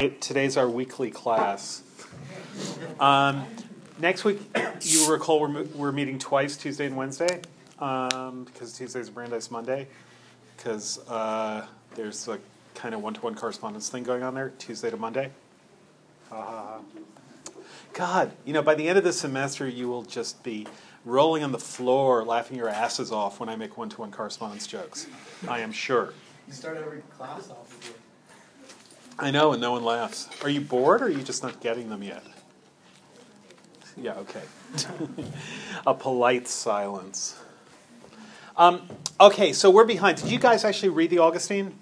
Today's our weekly class. Um, next week, you recall we're, we're meeting twice, Tuesday and Wednesday, um, because Tuesday's Brandeis Monday, because uh, there's a kind of one-to-one correspondence thing going on there, Tuesday to Monday. Uh, God, you know, by the end of the semester, you will just be rolling on the floor, laughing your asses off when I make one-to-one correspondence jokes. I am sure. You start every class off with it. I know, and no one laughs. Are you bored, or are you just not getting them yet? Yeah, okay. a polite silence. Um, okay, so we're behind. Did you guys actually read the Augustine?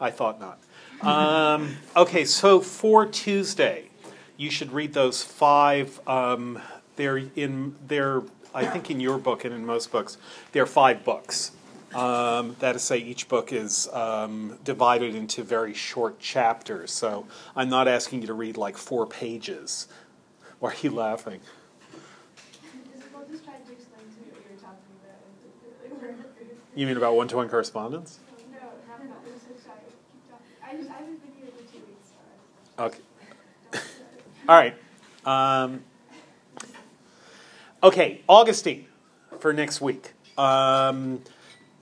I thought not. Um, okay, so for Tuesday, you should read those five. Um, they're in. They're I think in your book and in most books, there are five books. Um, that is to say, each book is um, divided into very short chapters. So I'm not asking you to read like four pages. Why are you laughing? Well, just try to explain to me what you were talking about. and really were- You mean about one-to-one correspondence? No, not about this. I'm sorry. Keep talking. I just I haven't been here for two weeks. So Okay. All right. Um, okay, Augustine for next week. Um,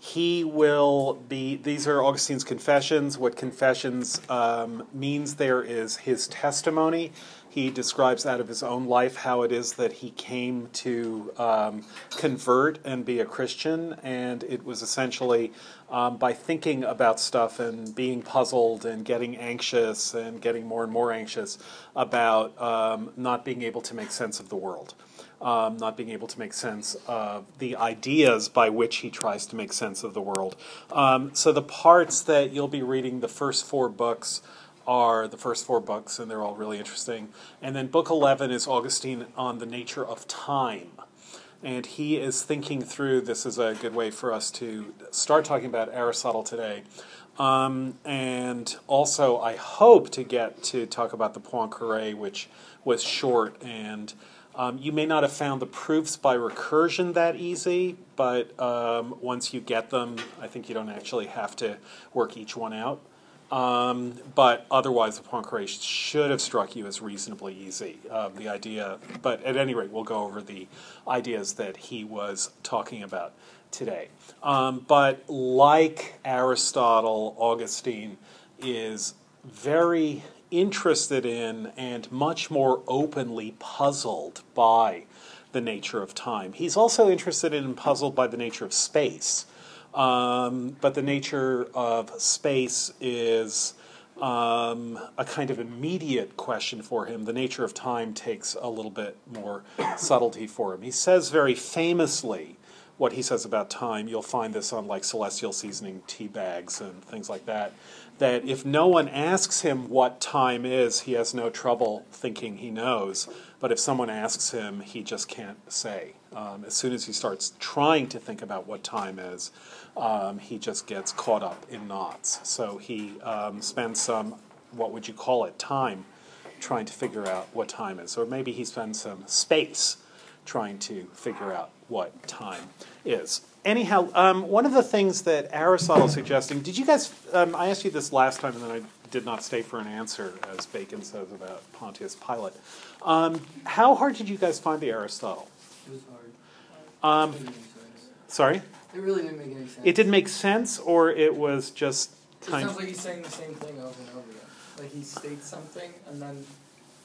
he will be, these are Augustine's confessions. What confessions um, means there is his testimony. He describes out of his own life how it is that he came to um, convert and be a Christian, and it was essentially um, by thinking about stuff and being puzzled and getting anxious and getting more and more anxious about um, not being able to make sense of the world um, not being able to make sense of the ideas by which he tries to make sense of the world. Um, so the parts that you'll be reading, the first four books, are the first four books, and they're all really interesting. And then book 11 is Augustine on the nature of time. And he is thinking through this is a good way for us to start talking about Aristotle today. Um, and also, I hope to get to talk about the Poincaré, which was short and um, you may not have found the proofs by recursion that easy, but um, once you get them, I think you don't actually have to work each one out. Um, but otherwise, the Poincaré should have struck you as reasonably easy. Um, the idea, but at any rate, we'll go over the ideas that he was talking about today. Um, but like Aristotle, Augustine is very interested in and much more openly puzzled by the nature of time. He's also interested in and puzzled by the nature of space. Um, but the nature of space is um, a kind of immediate question for him. The nature of time takes a little bit more subtlety for him. He says very famously what he says about time. You'll find this on like celestial seasoning tea bags and things like that. That if no one asks him what time is, he has no trouble thinking he knows. But if someone asks him, he just can't say. Um, as soon as he starts trying to think about what time is, um, he just gets caught up in knots. So he um, spends some, what would you call it, time trying to figure out what time is. Or maybe he spends some space trying to figure out what time is. Anyhow, um, one of the things that Aristotle is suggesting, did you guys, um, I asked you this last time and then I did not stay for an answer, as Bacon says about Pontius Pilate. Um, how hard did you guys find the Aristotle? It was hard. Um, It didn't make sense. sorry? It really didn't make any sense. It didn't make sense, or it was just It kind sounds of. like he's saying the same thing over and over again. Like he states something and then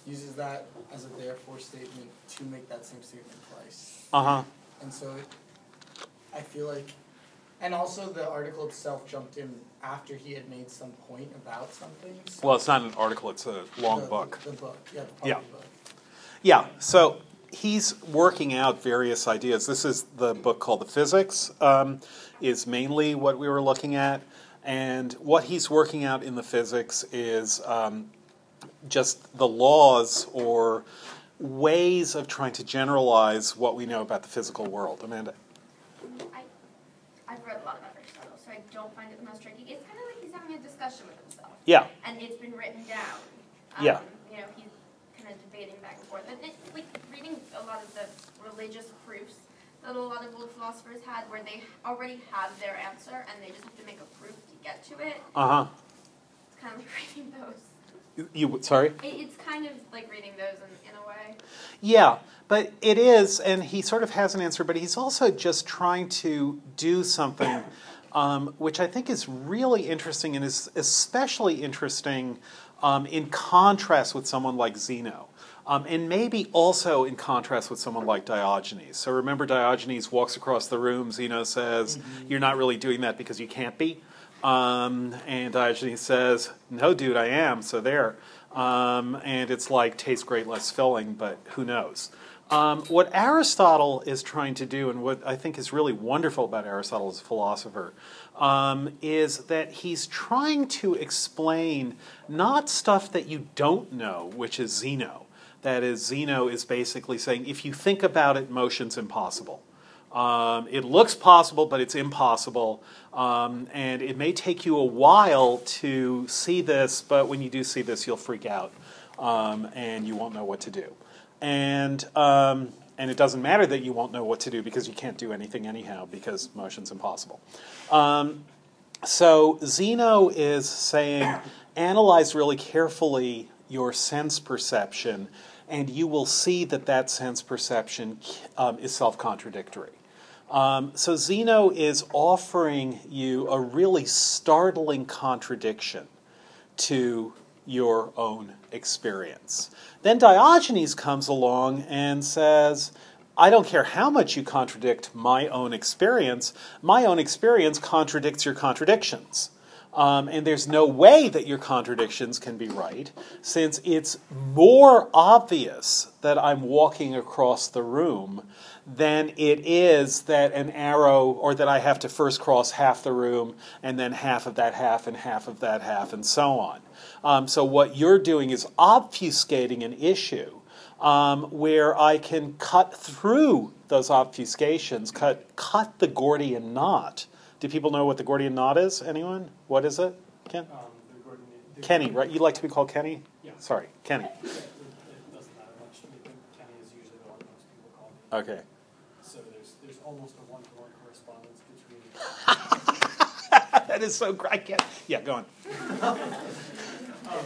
uses that as a therefore statement to make that same statement twice. Uh huh. And so it, I feel like, and also the article itself jumped in after he had made some point about something. So Well, it's not an article, it's a long the, book. The, book, yeah, the Yeah. book. Yeah, so he's working out various ideas. This is the book called The Physics, um, is mainly what we were looking at. And what he's working out in the physics is um, just the laws or ways of trying to generalize what we know about the physical world. Amanda? I've read a lot about Aristotle, so I don't find it the most tricky. It's kind of like he's having a discussion with himself, Yeah, and it's been written down. Um, Yeah. You know, he's kind of debating back and forth. And it, like reading a lot of the religious proofs that a lot of old philosophers had, where they already have their answer and they just have to make a proof to get to it. uh huh. It's kind of like reading those. You sorry? It's kind of like reading those in, in a way. Yeah, but it is, and he sort of has an answer, but he's also just trying to do something um, which I think is really interesting and is especially interesting um, in contrast with someone like Zeno. Um, and maybe also in contrast with someone like Diogenes. So remember, Diogenes walks across the room. Zeno says, You're not really doing that because you can't be. Um, and Diogenes says, No, dude, I am. So there. Um, and it's like, tastes great, less filling, but who knows? Um, what Aristotle is trying to do, and what I think is really wonderful about Aristotle as a philosopher, um, is that he's trying to explain not stuff that you don't know, which is Zeno. That is, Zeno is basically saying if you think about it, motion's impossible. Um, it looks possible, but it's impossible. Um, and it may take you a while to see this, but when you do see this, you'll freak out um, and you won't know what to do. And, um, and it doesn't matter that you won't know what to do because you can't do anything anyhow because motion's impossible. Um, so Zeno is saying analyze really carefully your sense perception and you will see that that sense perception um, is self contradictory. Um, so Zeno is offering you a really startling contradiction to your own experience. Then Diogenes comes along and says, I don't care how much you contradict my own experience, my own experience contradicts your contradictions. Um, and there's no way that your contradictions can be right, since it's more obvious that I'm walking across the room than it is that an arrow, or that I have to first cross half the room and then half of that half and half of that half and so on. Um, so, what you're doing is obfuscating an issue um, where I can cut through those obfuscations, cut, cut the Gordian knot do people know what the Gordian knot is? Anyone? What is it? Ken? Um, the Gordian- Kenny, right? You like to be called Kenny? Yeah. Sorry, Kenny. It, it doesn't matter much to me, but Kenny is usually the one most people call me. Okay. So there's, there's almost a one-to-one correspondence between, that is so great. I can't. Yeah, go on. um,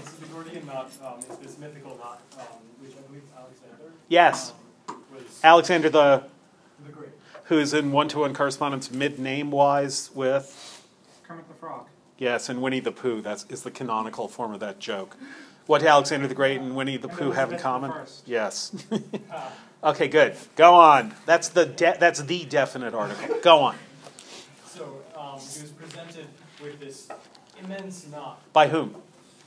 so the Gordian knot, um, is this mythical knot, um, which I believe Alexander. Yes. um, Was Alexander the the Great. who's in one-to-one correspondence mid-name wise with Kermit the Frog. yes, and Winnie the Pooh. That's is the canonical form of that joke. What do Alexander the Great and Winnie the Pooh have in common? Yes. Ah, okay, good. Go on. That's the de- that's the definite article. Go on. so, um, he was presented with this immense knot. By whom?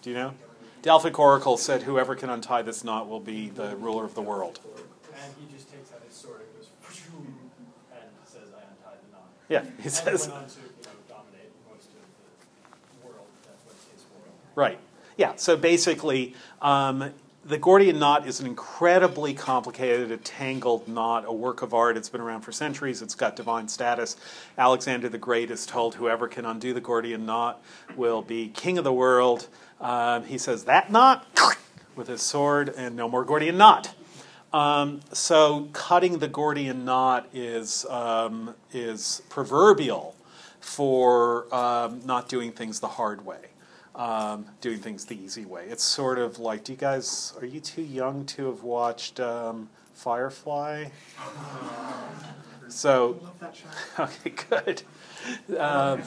Do you know? Delphic Oracle said, "Whoever can untie this knot will be the ruler of the world." And he just takes out his sword and goes, and says, I untied the knot. Yeah, he and says. went on to, you know, dominate most of the world that was his world. Right. Yeah. So basically, um, the Gordian knot is an incredibly complicated, a tangled knot, a work of art. It's been around for centuries. It's got divine status. Alexander the Great is told whoever can undo the Gordian knot will be king of the world. Um, he says that knot with his sword, and no more Gordian knot. Um, so cutting the Gordian knot is um, is proverbial for um, not doing things the hard way, um, doing things the easy way. It's sort of like, do you guys are you too young to have watched um, Firefly? So Love that show. okay, good. Um,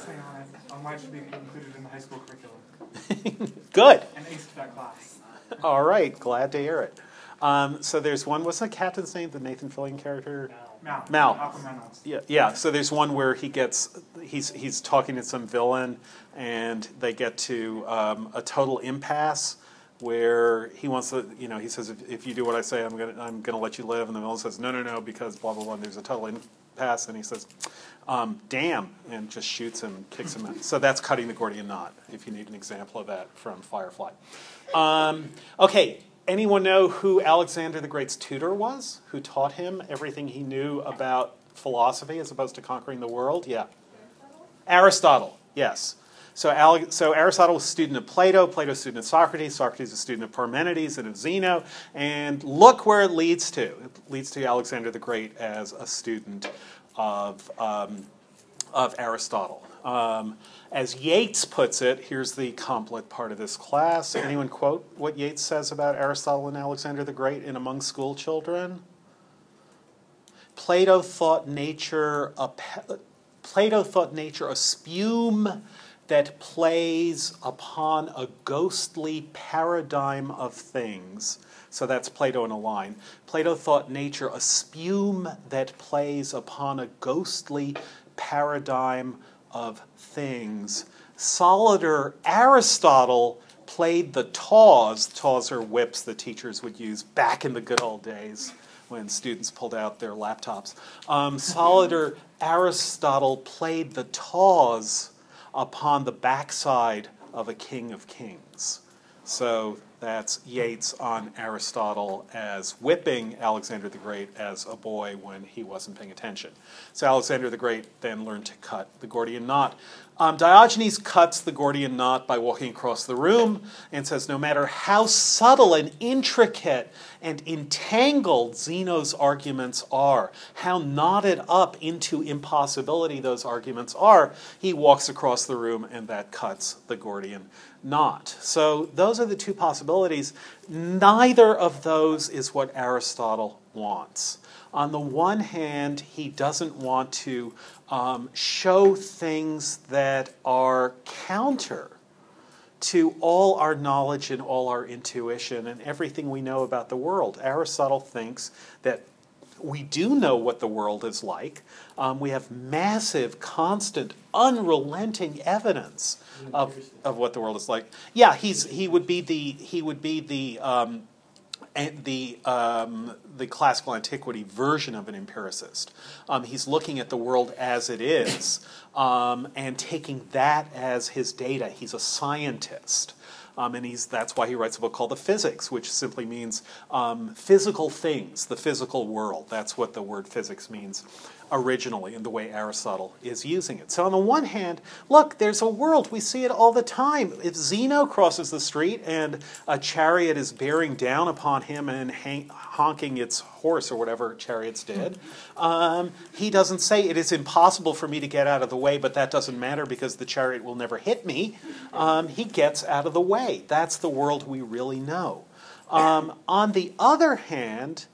I might should be included in the high school curriculum good. and that class. All right, glad to hear it. Um, so there's one. What's the captain's name? The Nathan Fillion character. Now, Mal. Mal. Malcolm Reynolds. Yeah, yeah. So there's one where he gets he's he's talking to some villain, and they get to um, a total impasse where he wants to, you know, he says if, if you do what I say, I'm gonna I'm gonna let you live, and the villain says no, no, no, because blah blah blah. And there's a total impasse, and he says, um, "Damn," and just shoots him, kicks him out. So that's cutting the Gordian knot. If you need an example of that from Firefly. Um, okay. Anyone know who Alexander the Great's tutor was? Who taught him everything he knew about philosophy as opposed to conquering the world? Yeah. Aristotle, yes. So, Ale- so Aristotle was a student of Plato, Plato a student of Socrates, Socrates was a student of Parmenides and of Zeno, and look where it leads to. It leads to Alexander the Great as a student of, um, of Aristotle. Um, as Yeats puts it, here's the complet part of this class. Anyone quote what Yeats says about Aristotle and Alexander the Great in Among School Children? Plato thought nature a pe- Plato thought nature a spume that plays upon a ghostly paradigm of things. So that's Plato in a line. Plato thought nature a spume that plays upon a ghostly paradigm of things. Solider Aristotle played the taws. Taws are whips the teachers would use back in the good old days when students pulled out their laptops. Um, Solider Aristotle played the taws upon the backside of a king of kings. So that's Yeats on Aristotle as whipping Alexander the Great as a boy when he wasn't paying attention. So Alexander the Great then learned to cut the Gordian knot. Um, Diogenes cuts the Gordian knot by walking across the room and says, No matter how subtle and intricate and entangled Zeno's arguments are, how knotted up into impossibility those arguments are, he walks across the room and that cuts the Gordian knot. So those are the two possibilities. Neither of those is what Aristotle wants. On the one hand, he doesn't want to um, show things that are counter to all our knowledge and all our intuition and everything we know about the world. Aristotle thinks that we do know what the world is like. Um, we have massive, constant, unrelenting evidence of, of what the world is like. Yeah, he's he would be the he would be the um, and the um, the classical antiquity version of an empiricist. Um, he's looking at the world as it is um, and taking that as his data. He's a scientist. Um, and he's, that's why he writes a book called The Physics, which simply means um, physical things, the physical world. That's what the word physics means originally in the way Aristotle is using it. So, on the one hand, look, there's a world. We see it all the time. If Zeno crosses the street and a chariot is bearing down upon him and hang, honking its horse or whatever chariots did, um, he doesn't say it is impossible for me to get out of the way, but that doesn't matter because the chariot will never hit me. Um, he gets out of the way. That's the world we really know. Um, on the other hand,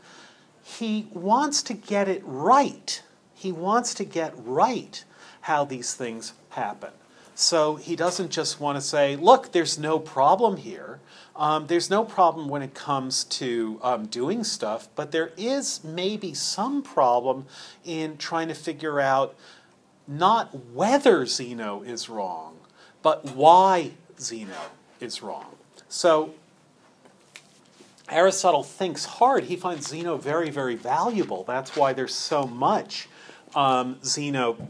he wants to get it right. He wants to get right how these things happen. So he doesn't just want to say, look, there's no problem here. Um, there's no problem when it comes to um, doing stuff, but there is maybe some problem in trying to figure out not whether Zeno is wrong, but why Zeno is wrong. So Aristotle thinks hard. He finds Zeno very, very valuable. That's why there's so much um, Zeno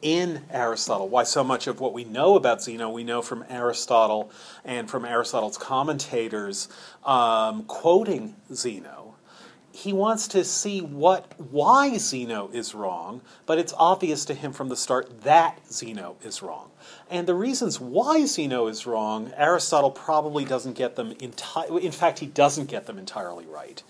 in Aristotle. Why so much of what we know about Zeno we know from Aristotle and from Aristotle's commentators um, quoting Zeno. He wants to see what why Zeno is wrong, but it's obvious to him from the start that Zeno is wrong. And the reasons why Zeno is wrong, Aristotle probably doesn't get them entirely. In fact, he doesn't get them entirely right.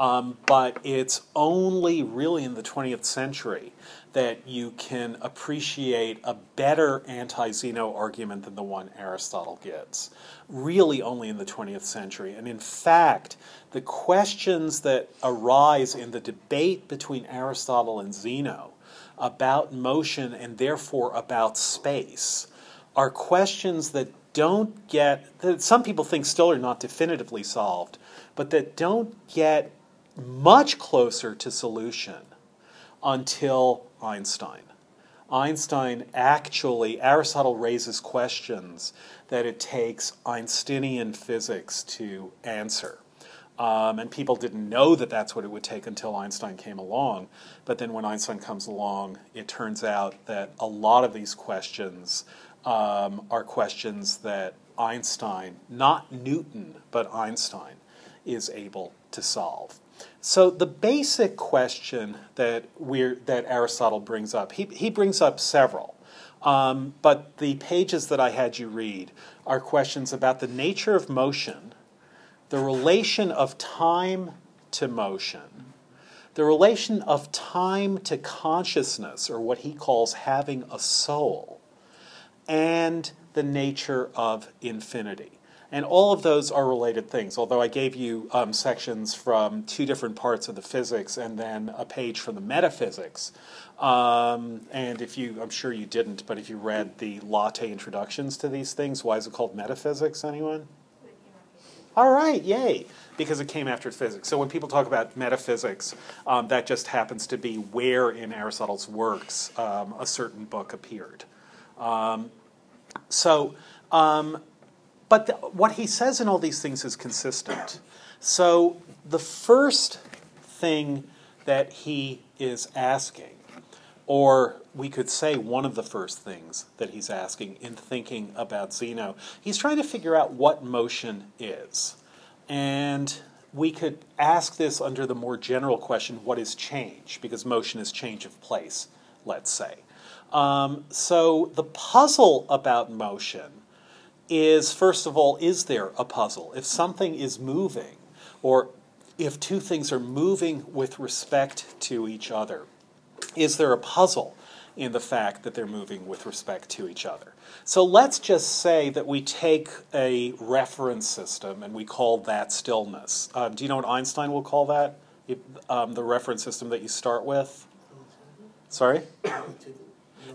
Um, but it's only really in the 20th century that you can appreciate a better anti Zeno argument than the one Aristotle gives. Really, only in the 20th century. And in fact, the questions that arise in the debate between Aristotle and Zeno about motion and therefore about space are questions that don't get, that some people think still are not definitively solved, but that don't get much closer to solution until Einstein. Einstein actually, Aristotle raises questions that it takes Einsteinian physics to answer. Um, and people didn't know that that's what it would take until Einstein came along. But then when Einstein comes along, it turns out that a lot of these questions um, are questions that Einstein, not Newton, but Einstein, is able to solve. So the basic question that we that Aristotle brings up, he, he brings up several, um, but the pages that I had you read are questions about the nature of motion, the relation of time to motion, the relation of time to consciousness, or what he calls having a soul, and the nature of infinity. And all of those are related things, although I gave you um, sections from two different parts of the physics and then a page from the metaphysics. Um, and if you, I'm sure you didn't, but if you read the latte introductions to these things, why is it called metaphysics, anyone? All right, yay, because it came after physics. So when people talk about metaphysics, um, that just happens to be where in Aristotle's works um, a certain book appeared. Um, so, um, but the, what he says in all these things is consistent. So the first thing that he is asking, or we could say one of the first things that he's asking in thinking about Zeno, he's trying to figure out what motion is. And we could ask this under the more general question what is change? Because motion is change of place, let's say. Um, so the puzzle about motion is first of all, is there a puzzle? If something is moving, or if two things are moving with respect to each other, is there a puzzle in the fact that they're moving with respect to each other? So let's just say that we take a reference system and we call that stillness. Um, do you know what Einstein will call that? It, um, the reference system that you start with? Sorry?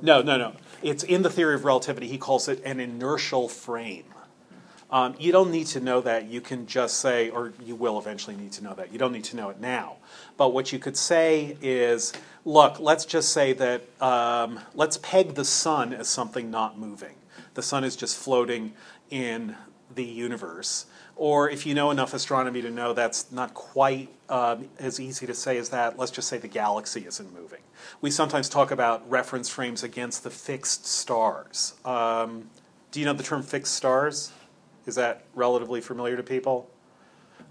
No, no, no. It's in the theory of relativity. He calls it an inertial frame. Um, you don't need to know that. You can just say, or you will eventually need to know that. You don't need to know it now. But what you could say is, look, let's just say that, um, let's peg the sun as something not moving. The sun is just floating in the universe. Or if you know enough astronomy to know that's not quite um, as easy to say as that, let's just say the galaxy isn't moving. We sometimes talk about reference frames against the fixed stars. Um, do you know the term fixed stars? Is that relatively familiar to people?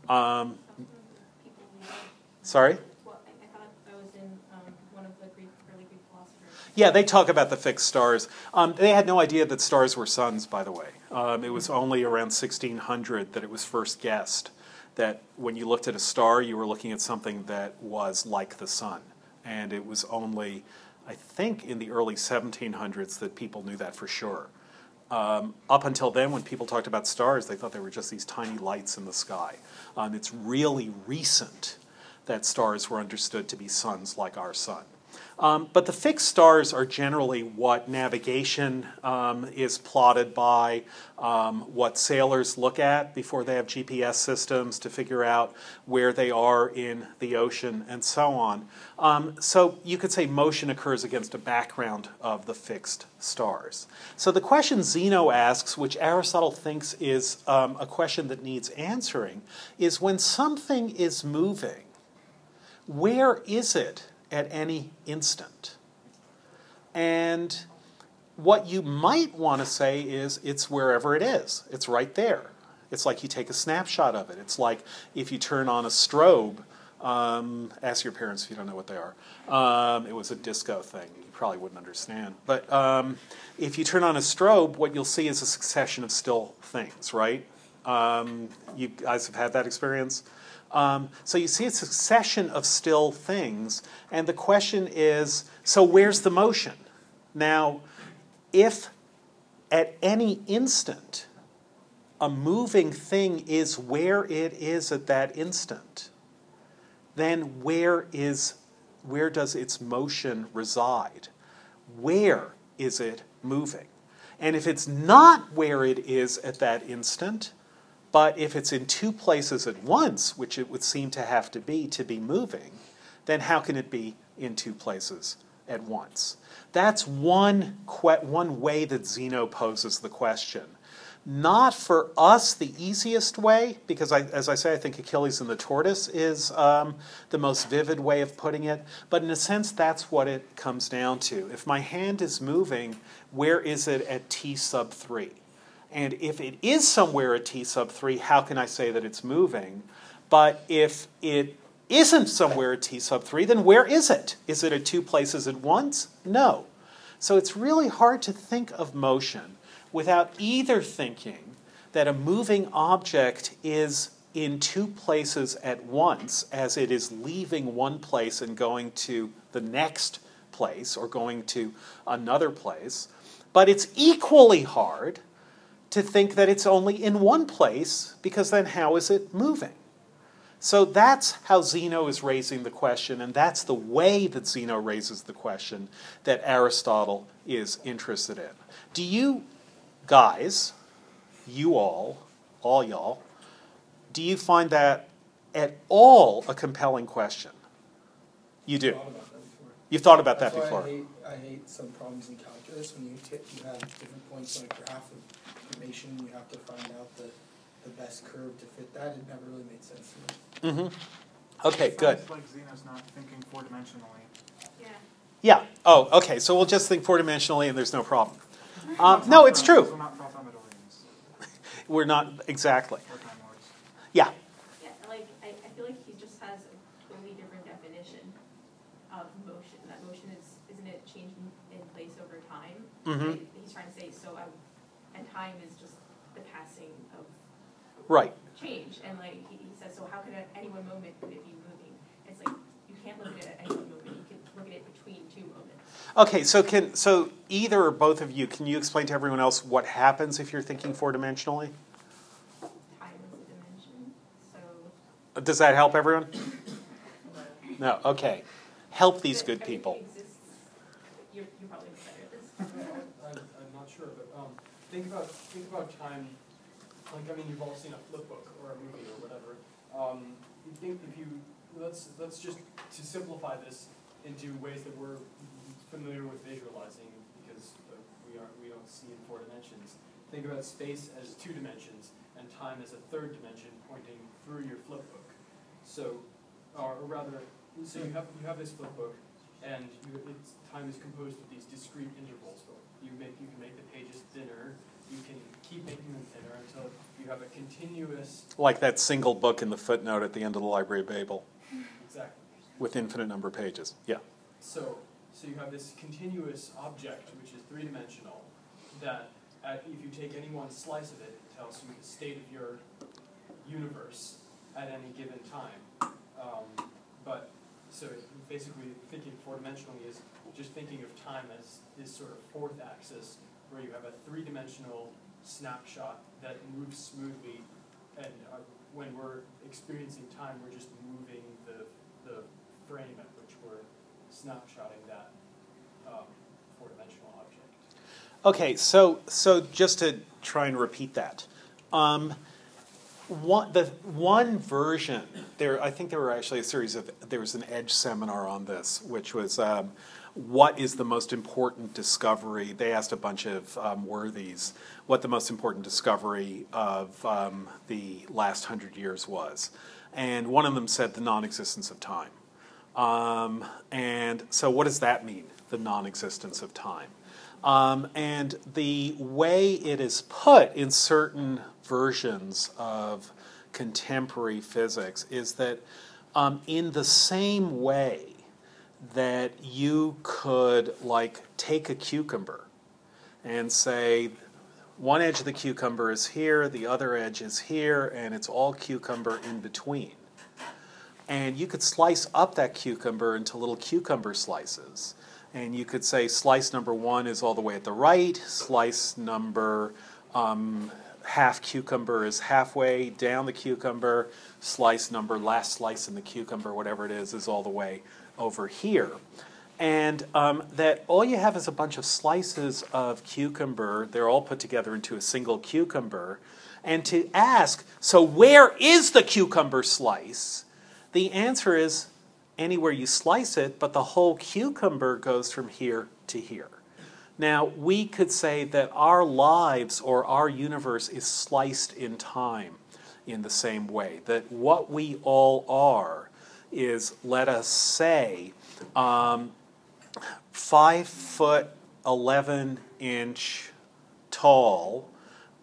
Um, sorry? Well, I, I thought I was in um, one of the Greek, early Greek philosophers. Yeah, they talk about the fixed stars. Um, they had no idea that stars were suns, by the way. Um, it was only around 1600 that it was first guessed that when you looked at a star, you were looking at something that was like the sun. And it was only, I think, in the early 1700s that people knew that for sure. Um, up until then, when people talked about stars, they thought they were just these tiny lights in the sky. Um, it's really recent that stars were understood to be suns like our sun. Um, but the fixed stars are generally what navigation um, is plotted by, um, what sailors look at before they have GPS systems to figure out where they are in the ocean and so on. Um, so you could say motion occurs against a background of the fixed stars. So the question Zeno asks, which Aristotle thinks is um, a question that needs answering, is when something is moving, where is it at any instant? And what you might want to say is it's wherever it is, it's right there. It's like you take a snapshot of it. It's like if you turn on a strobe. Um, ask your parents if you don't know what they are. Um, it was a disco thing. You probably wouldn't understand. But um, if you turn on a strobe, what you'll see is a succession of still things, right? Um, you guys have had that experience? Um, so you see a succession of still things, and the question is so where's the motion? Now, if at any instant a moving thing is where it is at that instant, then where is where does its motion reside? Where is it moving? And if it's not where it is at that instant, but if it's in two places at once, which it would seem to have to be to be moving, then how can it be in two places at once? That's one, que- one way that Zeno poses the question. Not for us the easiest way, because I, as I say, I think Achilles and the tortoise is um, the most vivid way of putting it. But in a sense, that's what it comes down to. If my hand is moving, where is it at t sub 3? And if it is somewhere at t sub 3, how can I say that it's moving? But if it isn't somewhere at t sub 3, then where is it? Is it at two places at once? No. So it's really hard to think of motion without either thinking that a moving object is in two places at once as it is leaving one place and going to the next place or going to another place, But it's equally hard to think that it's only in one place because then how is it moving? So that's how Zeno is raising the question, and that's the way that Zeno raises the question that Aristotle is interested in. Do you guys, you all, all y'all, do you find that at all a compelling question? You do. Thought about that before. You've thought about that before. I hate, I hate some problems in calculus when you tip, you have different points on a graph of information, you have to find out the, the best curve to fit that, it never really made sense to me. hmm Okay, good. Sounds like Zeno's not thinking four-dimensionally. Yeah. Yeah. Oh, okay. So we'll just think four dimensionally and there's no problem. Um, no, it's We're true. not Tralfamadorians We're not exactly. or Time Lords. Yeah. Yeah, like, I, I feel like he just has a totally different definition of motion. That motion is, isn't it changing in place over time? Mhm. Right? He's trying to say, so I, and time is just the passing of Right. change. And like, he, he says, so how could at any one moment could it be moving? It's like, you can't look at it at any one moment, you can look at it between two moments. Okay. So can so either or both of you can you explain to everyone else what happens if you're thinking four dimensionally? Time is a dimension, so. Does that help everyone? No. Okay. Help these But good people. exists. You're, you're probably better at this. I'm, I'm not sure, but, um, think about, think about time, like, I mean, you've all seen a flip book or a movie or whatever. Um, you think if you, let's, let's just, to simplify this into ways that we're familiar with visualizing, because uh, we aren't, we don't see in four dimensions. Think about space as two dimensions and time as a third dimension pointing through your flip book. So, or rather, so you have, you have this flip book, and you, time is composed of these discrete intervals. You make, you can make the pages thinner, you can keep making them thinner until you have a continuous, Like that single book in the footnote at the end of the Library of Babel exactly. with infinite number of pages. Yeah. So, so you have this continuous object, which is three-dimensional, that at, if you take any one slice of it, it tells you the state of your universe at any given time. Um, but, so basically, thinking four-dimensionally is just thinking of time as this sort of fourth axis, where you have a three-dimensional snapshot that moves smoothly, and uh, when we're experiencing time, we're just moving the, the frame at which we're snapshotting that um, four-dimensional object. Okay, so so just to try and repeat that, um, one the one version there, I think there were actually a series of there was an Edge seminar on this, which was um, what is the most important discovery? They asked a bunch of um, worthies what the most important discovery of um, the last hundred years was, and one of them said the non-existence of time. Um, and so, what does that mean? The non-existence of time. Um, and the way it is put in certain versions of contemporary physics is that um, in the same way that you could like take a cucumber and say one edge of the cucumber is here, the other edge is here, and it's all cucumber in between. And you could slice up that cucumber into little cucumber slices. And you could say slice number one is all the way at the right, slice number um, half cucumber is halfway down the cucumber, slice number, last slice in the cucumber, whatever it is, is all the way over here. And um, that all you have is a bunch of slices of cucumber. They're all put together into a single cucumber. And to ask, so where is the cucumber slice? The answer is anywhere you slice it, but the whole cucumber goes from here to here. Now, we could say that our lives or our universe is sliced in time in the same way. That what we all are is, let us say, um, five foot, 11 inch tall,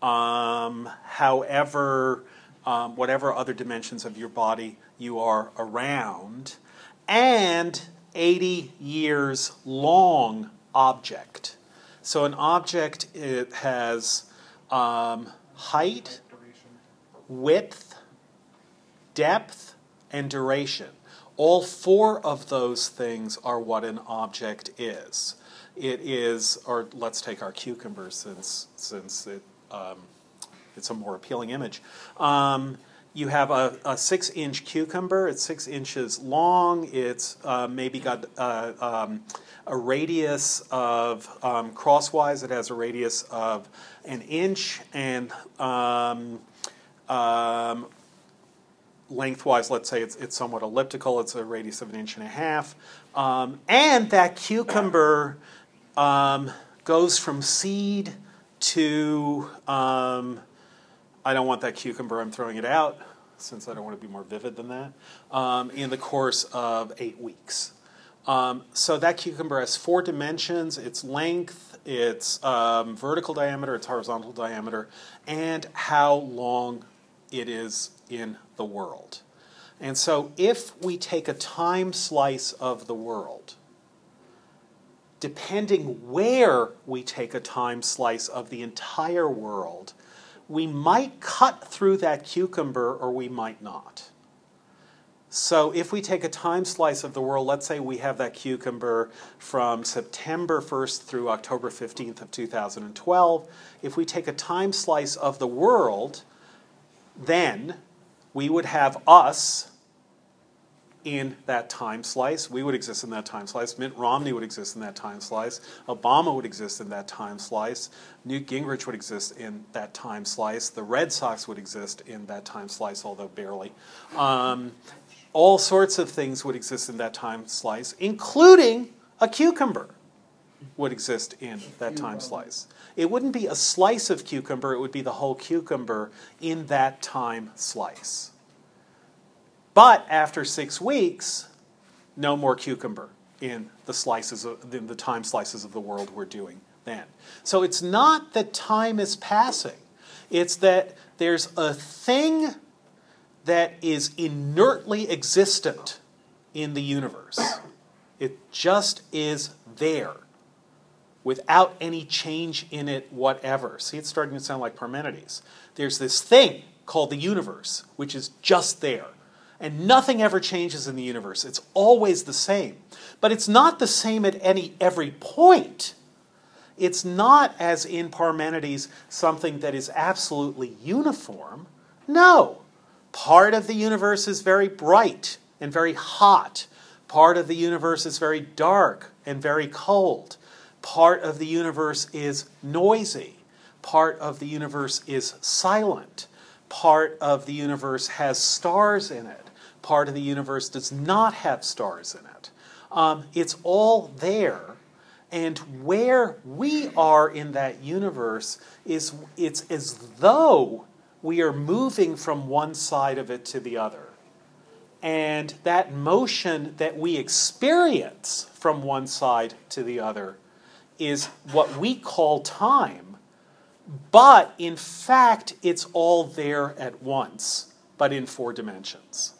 um, however, um, whatever other dimensions of your body you are around, and 80 years long object. So an object it has um, height, width, depth, and duration. All four of those things are what an object is. it is, or let's take our cucumber since since it um, it's a more appealing image. Um, you have a, a six inch cucumber. It's six inches long. It's uh, maybe got uh, um, a radius of um, crosswise. It has a radius of an inch, and um, um, lengthwise, let's say it's, it's somewhat elliptical. It's a radius of an inch and a half, um, and that cucumber um, goes from seed to um, I don't want that cucumber, I'm throwing it out, since I don't want to be more vivid than that, um, in the course of eight weeks. Um, so that cucumber has four dimensions its length, its um, vertical diameter, its horizontal diameter, and how long it is in the world. And so if we take a time slice of the world, depending where we take a time slice of the entire world, we might cut through that cucumber or we might not. So if we take a time slice of the world, let's say we have that cucumber from September 1st through October 15th of 2012, if we take a time slice of the world, then we would have us in that time slice. We would exist in that time slice. Mitt Romney would exist in that time slice. Obama would exist in that time slice. Newt Gingrich would exist in that time slice. The Red Sox would exist in that time slice, although barely. Um, all sorts of things would exist in that time slice, including a cucumber would exist in that time slice. It wouldn't be a slice of cucumber, it would be the whole cucumber in that time slice. But after six weeks, no more cucumber in the slices of, in the time slices of the world we're doing then. So it's not that time is passing. It's that there's a thing that is inertly existent in the universe. It just is there without any change in it whatever. See, it's starting to sound like Parmenides. There's this thing called the universe, which is just there. And nothing ever changes in the universe. It's always the same. But it's not the same at any every point. It's not as in Parmenides something that is absolutely uniform. No. Part of the universe is very bright and very hot. Part of the universe is very dark and very cold. Part of the universe is noisy. Part of the universe is silent. Part of the universe has stars in it. Part of the universe does not have stars in it. Um, it's all there. And where we are in that universe is it's as though we are moving from one side of it to the other. And that motion that we experience from one side to the other is what we call time. But in fact, it's all there at once, but in four dimensions.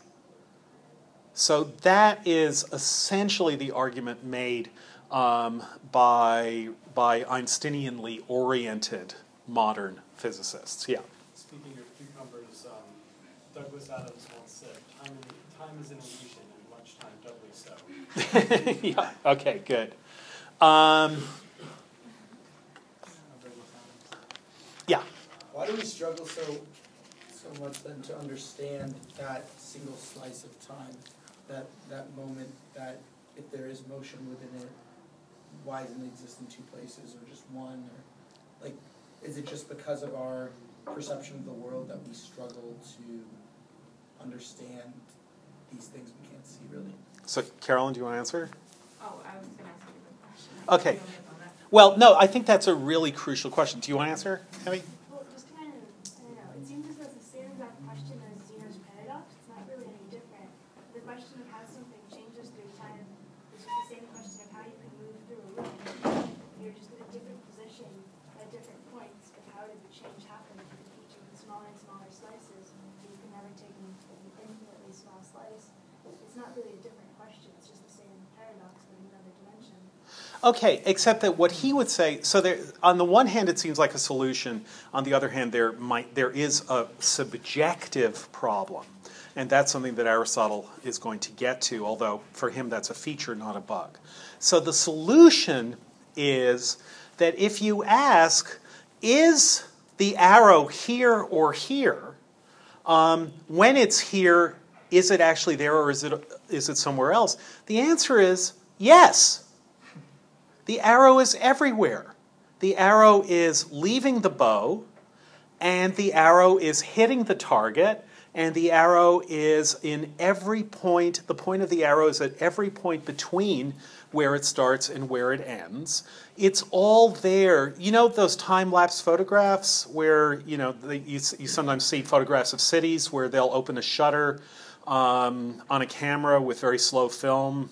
So that is essentially the argument made um, by, by Einsteinianly oriented modern physicists. Yeah. Speaking of cucumbers, um, Douglas Adams once said, time, time is an illusion and lunchtime doubly so. yeah. Okay, good. Um, yeah. Why do we struggle so, so much then to understand that single slice of time? That, that moment, that if there is motion within it, why doesn't it exist in two places or just one? Or like, is it just because of our perception of the world that we struggle to understand these things we can't see really? So, Carolyn, do you want to answer? Oh, I was gonna ask you a question. Okay. You don't get on that. Well, no, I think that's a really crucial question. Do you want to answer, Abby? Well, just to kind of, I don't know, it seems as though it's the same exact question as Zeno's paradox. It's not really any different. The question of how something changes through time is just the same question of how you can move through a room. You're just in a different position at different points, but how did the change happen in each of the smaller and smaller slices? You can never take an infinitely small slice. It's not really a different question. It's just the same paradox, but in another dimension. Okay, except that what he would say. So there, on the one hand, it seems like a solution. On the other hand, there might there is a subjective problem, and that's something that Aristotle is going to get to. Although for him, that's a feature, not a bug. So the solution is that if you ask, is the arrow here or here? Um, when it's here, is it actually there or is it, is it somewhere else? The answer is yes. The arrow is everywhere. The arrow is leaving the bow, and the arrow is hitting the target, and the arrow is in every point, the point of the arrow is at every point between where it starts and where it ends. It's all there. You know those time lapse photographs where you know the, you, you sometimes see photographs of cities where they'll open a shutter um, on a camera with very slow film.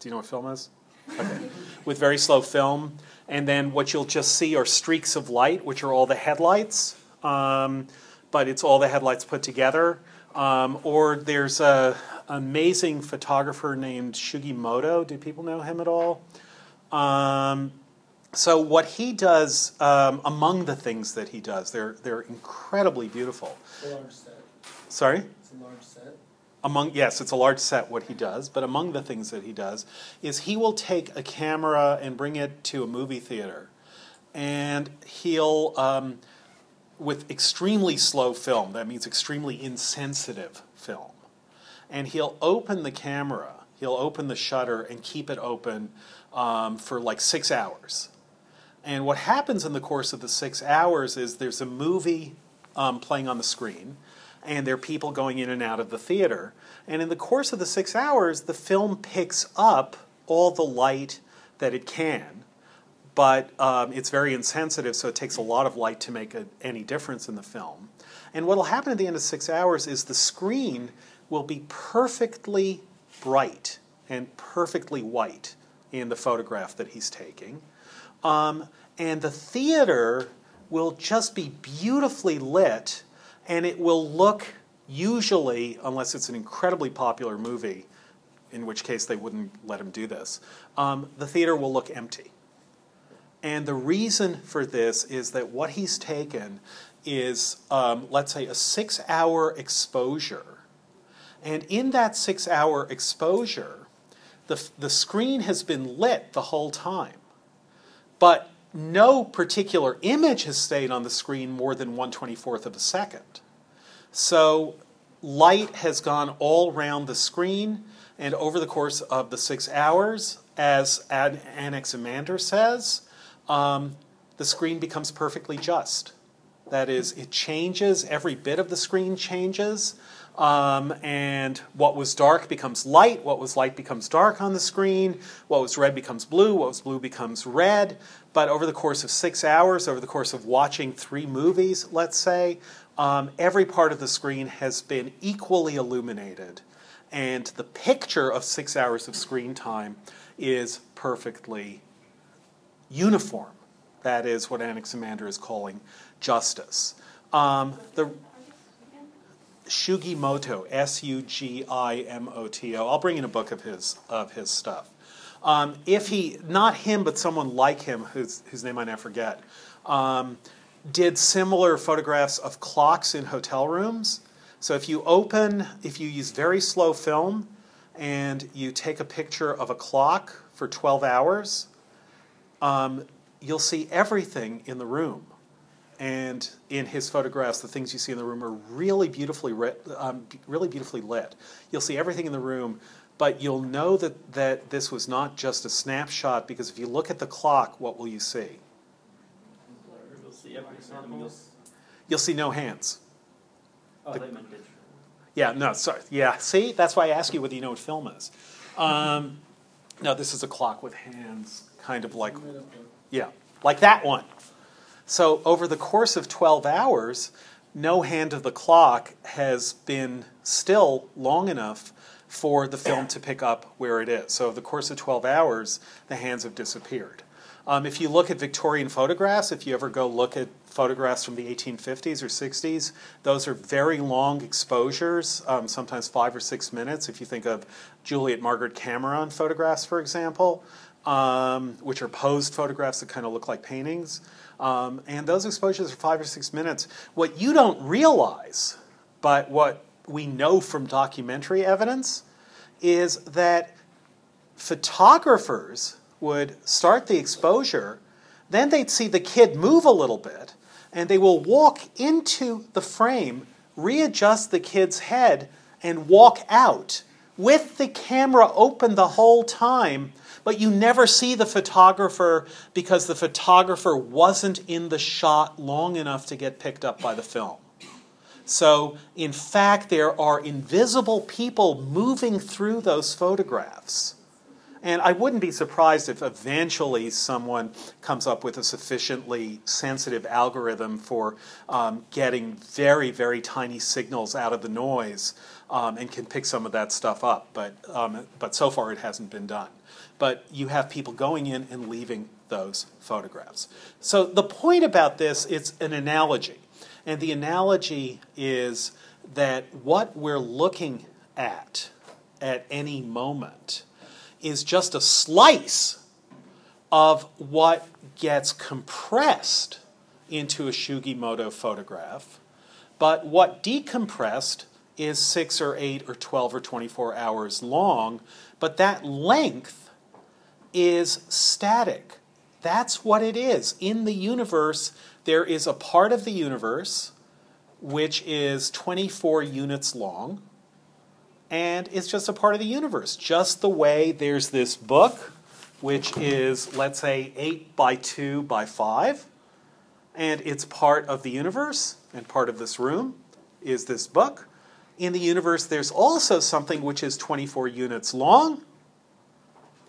Do you know what film is? Okay. with very slow film, and then what you'll just see are streaks of light, which are all the headlights. Um, but it's all the headlights put together. Um, or there's a amazing photographer named Sugimoto. Do people know him at all? Um, so what he does, um, among the things that he does, they're they're incredibly beautiful. It's a large set. Sorry. It's a large set. Among yes, it's a large set what he does, but among the things that he does is he will take a camera and bring it to a movie theater, and he'll um, with extremely slow film. That means extremely insensitive film, and he'll open the camera. He'll open the shutter and keep it open um, for like six hours. And what happens in the course of the six hours is there's a movie um, playing on the screen, and there are people going in and out of the theater. And in the course of the six hours, the film picks up all the light that it can, but um, it's very insensitive, so it takes a lot of light to make a, any difference in the film. And what will happen at the end of six hours is the screen will be perfectly bright and perfectly white in the photograph that he's taking. Um, and the theater will just be beautifully lit, and it will look usually, unless it's an incredibly popular movie, in which case they wouldn't let him do this, um, the theater will look empty. And the reason for this is that what he's taken is, um, let's say, a six hour exposure. And in that six hour exposure, the, the screen has been lit the whole time. But no particular image has stayed on the screen more than 124th of a second. So light has gone all around the screen, and over the course of the six hours, as Ad- Anaximander says, um, the screen becomes perfectly just. That is, it changes, every bit of the screen changes, um, and what was dark becomes light, what was light becomes dark on the screen, what was red becomes blue, what was blue becomes red. But over the course of six hours, over the course of watching three movies, let's say, um, every part of the screen has been equally illuminated. And the picture of six hours of screen time is perfectly uniform. That is what Anaximander is calling justice. Um, the Sugimoto, S U G I M O T O. I'll bring in a book of his of his stuff. Um, if he, not him, but someone like him, whose whose name I now forget, um, did similar photographs of clocks in hotel rooms. So if you open, if you use very slow film, and you take a picture of a clock for 12 hours, um, you'll see everything in the room. And in his photographs, the things you see in the room are really beautifully, um, really beautifully lit. You'll see everything in the room, but you'll know that, that this was not just a snapshot because if you look at the clock, what will you see? You'll see everything. and You'll, You'll see no hands. oh, The- they meant digital. Yeah, no, sorry. Yeah, see, that's why I ask you whether you know what film is. Um, no, this is a clock with hands, kind of like Zoom it up there. Yeah, like that one. So over the course of 12 hours, no hand of the clock has been still long enough for the film to pick up where it is. So over the course of 12 hours, the hands have disappeared. Um, if you look at Victorian photographs, if you ever go look at photographs from the 1850s or 60s, those are very long exposures, um, sometimes five or six minutes. If you think of Julia Margaret Cameron photographs, for example, um, which are posed photographs that kind of look like paintings. Um, and those exposures are five or six minutes. What you don't realize, but what we know from documentary evidence, is that photographers would start the exposure, then they'd see the kid move a little bit, and they will walk into the frame, readjust the kid's head, and walk out with the camera open the whole time. But you never see the photographer because the photographer wasn't in the shot long enough to get picked up by the film. So, in fact, there are invisible people moving through those photographs. And I wouldn't be surprised if eventually someone comes up with a sufficiently sensitive algorithm for um, getting very, very tiny signals out of the noise um, and can pick some of that stuff up. But, um, but so far it hasn't been done. But you have people going in and leaving those photographs. So the point about this, it's an analogy. And the analogy is that what we're looking at at any moment is just a slice of what gets compressed into a Sugimoto photograph, but what decompressed is six or eight or 12 or 24 hours long, but that length is static. That's what it is. In the universe, there is a part of the universe which is 24 units long, and it's just a part of the universe. Just the way there's this book, which is, let's say, 8 by 2 by 5, and it's part of the universe, and part of this room is this book. In the universe, there's also something which is 24 units long,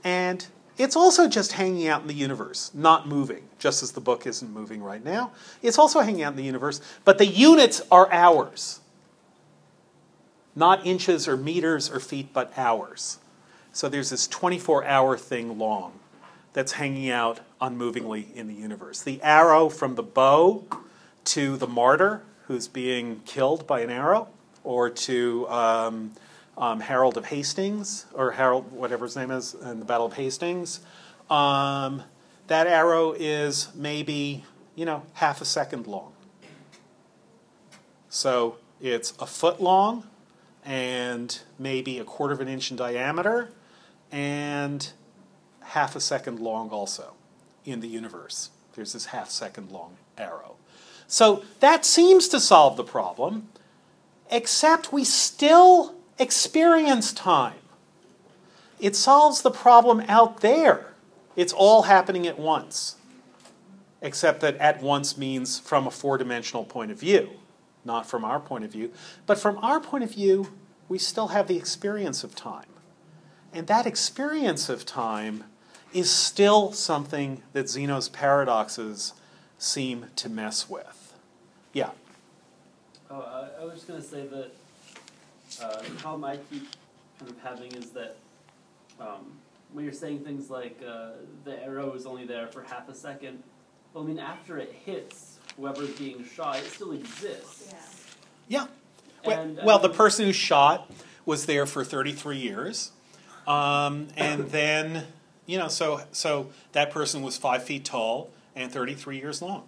and it's also just hanging out in the universe, not moving, just as the book isn't moving right now. It's also hanging out in the universe, but the units are hours. Not inches or meters or feet, but hours. So there's this 24 hour thing long that's hanging out unmovingly in the universe. The arrow from the bow to the martyr who's being killed by an arrow, or to um, um, Harold of Hastings, or Harold, whatever his name is, in the Battle of Hastings. Um, that arrow is maybe, you know, half a second long. So it's a foot long and maybe a quarter of an inch in diameter and half a second long also in the universe. There's this half second long arrow. So that seems to solve the problem, except we still experience time. It solves the problem out there. It's all happening at once. Except that at once means from a four dimensional point of view, not from our point of view. But from our point of view, we still have the experience of time. And that experience of time is still something that Zeno's paradoxes seem to mess with. Yeah. Oh, I, I was just gonna say that uh, the problem I keep kind of having is that um, when you're saying things like uh, the arrow is only there for half a second, well, I mean, after it hits whoever's being shot, it still exists. Yeah. Yeah. Well, And, uh, well, the person who shot was there for 33 years. Um, and then, you know, so, so that person was five feet tall and 33 years long.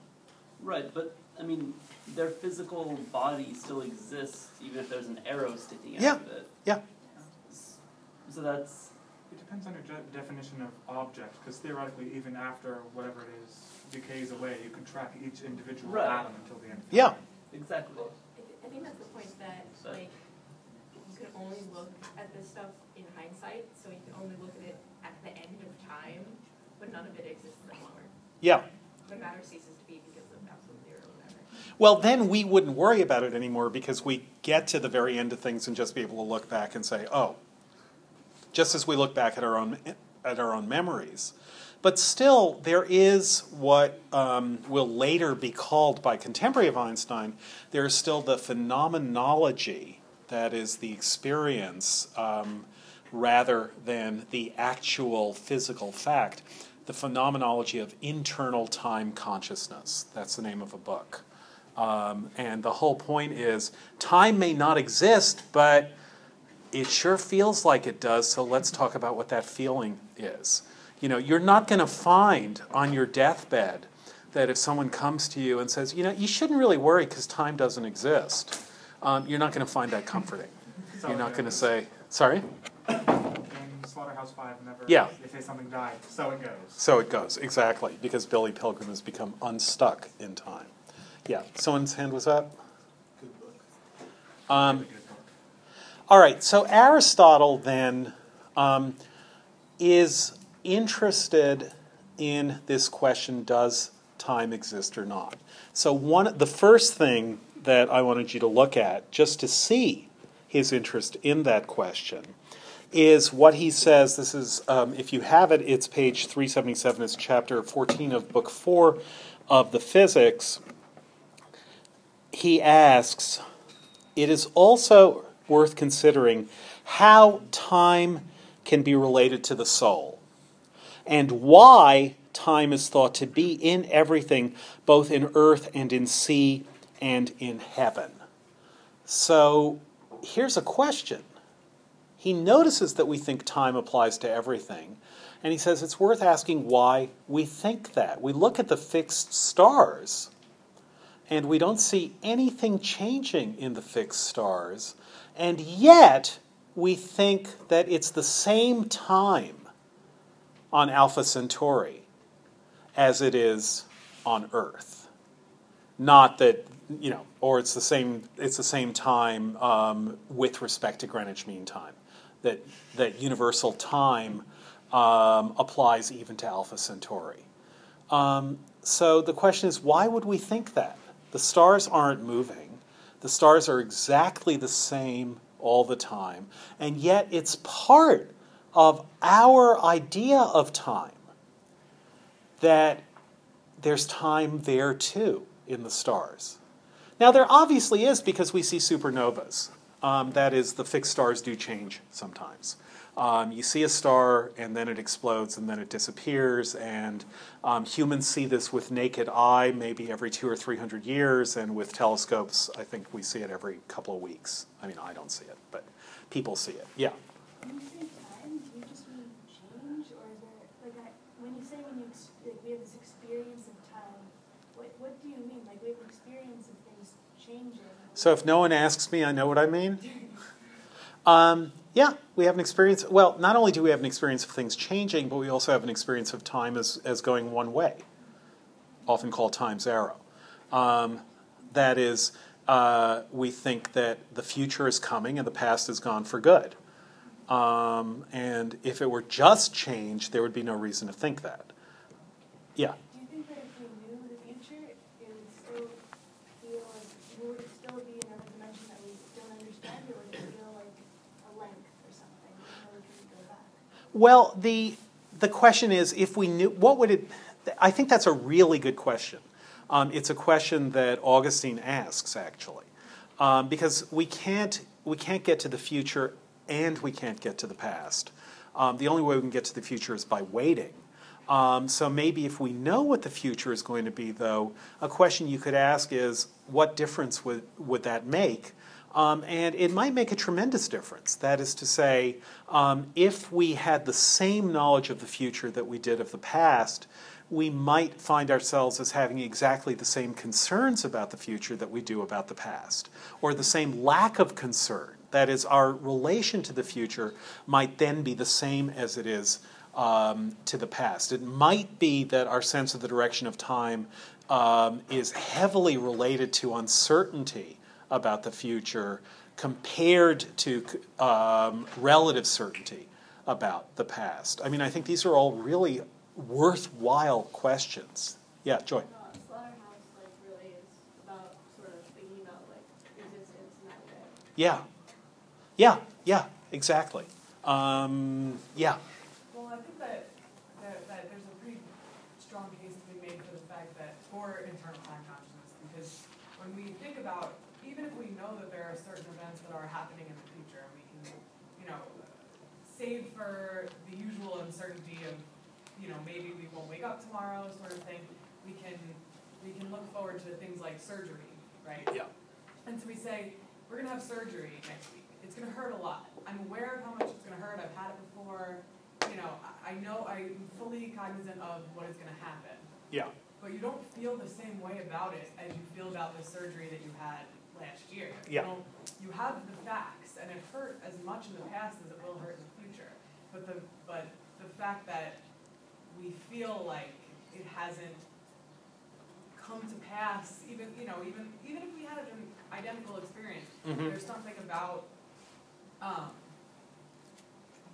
Right, but I mean, their physical body still exists even if there's an arrow sticking out Yeah. of it. Yeah. So that's It depends on your de- definition of object, because theoretically, even after whatever it is decays away, you can track each individual Right. atom until the end. Of Yeah. exactly. I, I think that's the point that, But- like, you can only look at this stuff in hindsight, so you can only look at it at the end of time, but none of it exists anymore. Yeah. When matter ceases to be because of absolute zero or whatever. Well, then we wouldn't worry about it anymore because we get to the very end of things and just be able to look back and say, oh, just as we look back at our own at our own memories. But still, there is what um, will later be called by contemporary of Einstein. There is still the phenomenology that is the experience um, rather than the actual physical fact. The phenomenology of internal time consciousness. That's the name of a book. Um, and the whole point is time may not exist, but it sure feels like it does, so let's talk about what that feeling is. You know, you're not going to find on your deathbed that if someone comes to you and says, you know, you shouldn't really worry because time doesn't exist, um, you're not going to find that comforting. You're not going to say, sorry? In Slaughterhouse 5, whenever Yeah. they say something died, so it goes. So it goes, exactly, because Billy Pilgrim has become unstuck in time. Yeah, someone's hand was up? Um, Really good book. all right, so Aristotle then um, is interested in this question does time exist or not? So, one, the first thing that I wanted you to look at, just to see his interest in that question, is what he says. This is, um, if you have it, it's page 377, it's chapter 14 of book 4 of the Physics. He asks, it is also worth considering how time can be related to the soul and why time is thought to be in everything, both in earth and in sea and in heaven. So here's a question. He notices that we think time applies to everything, and he says it's worth asking why we think that. We look at the fixed stars, and we don't see anything changing in the fixed stars, and yet we think that it's the same time on Alpha Centauri as it is on Earth. Not that you know, or it's the same. It's the same time um, with respect to Greenwich Mean Time. That that universal time um, applies even to Alpha Centauri. Um, so the question is, why would we think that? The stars aren't moving. The stars are exactly the same all the time, and yet it's part of our idea of time that there's time there too in the stars. Now, there obviously is because we see supernovas. Um, that is, the fixed stars do change sometimes. Um, you see a star and then it explodes and then it disappears, and um, humans see this with naked eye maybe every two or three hundred years, and with telescopes, I think we see it every couple of weeks. I mean, I don't see it, but people see it. Yeah. When you say time, do you just mean change, or is there, like, I, when you say when you, ex- like, we have this experience of time, what, what do you mean? Like, we have an experience of things changing. So if no one asks me, I know what I mean. Um, yeah, we have an experience. Well, not only do we have an experience of things changing, but we also have an experience of time as, as going one way, often called time's arrow. Um, that is, uh, we think that the future is coming and the past is gone for good. Um, and if it were just change, there would be no reason to think that. Yeah. Do you think that if we knew the future, it would still feel like, would it still be another dimension that we don't understand, or would it feel like a length or something, even though we couldn't go back? Well, the the question is, if we knew, what would it? I think that's a really good question. Um, it's a question that Augustine asks actually, um, because we can't we can't get to the future and we can't get to the past. Um, the only way we can get to the future is by waiting. Um, so maybe if we know what the future is going to be, though, a question you could ask is, what difference would would that make? Um, and it might make a tremendous difference. That is to say, um, if we had the same knowledge of the future that we did of the past, we might find ourselves as having exactly the same concerns about the future that we do about the past, or the same lack of concern. That is, our relation to the future might then be the same as it is um, to the past. It might be that our sense of the direction of time um, is heavily related to uncertainty about the future compared to um, relative certainty about the past. I mean, I think these are all really worthwhile questions. Yeah, Joy. Slaughterhouse like really is about sort of thinking about like resistance in that way. Yeah. Yeah, yeah, exactly. Um, yeah. Well, I think that, that, that there's a pretty strong case to be made for the fact that for internal time consciousness, because when we think about, even if we know that there are certain events that are happening in the future, and we can, you know, save for the usual uncertainty of, you know, maybe we won't wake up tomorrow, sort of thing, we can, we can look forward to things like surgery, right? Yeah. And so we say, we're gonna have surgery next week. It's gonna hurt a lot. I'm aware of how much it's gonna hurt. I've had it before. You know, I, I know I'm fully cognizant of what is gonna happen. Yeah. But you don't feel the same way about it as you feel about the surgery that you had last year. Yeah. You, don't, you have the facts, and it hurt as much in the past as it will hurt in the. But the, but the fact that we feel like it hasn't come to pass, even, you know, even, even if we had an identical experience, Mhm. there's something about, um,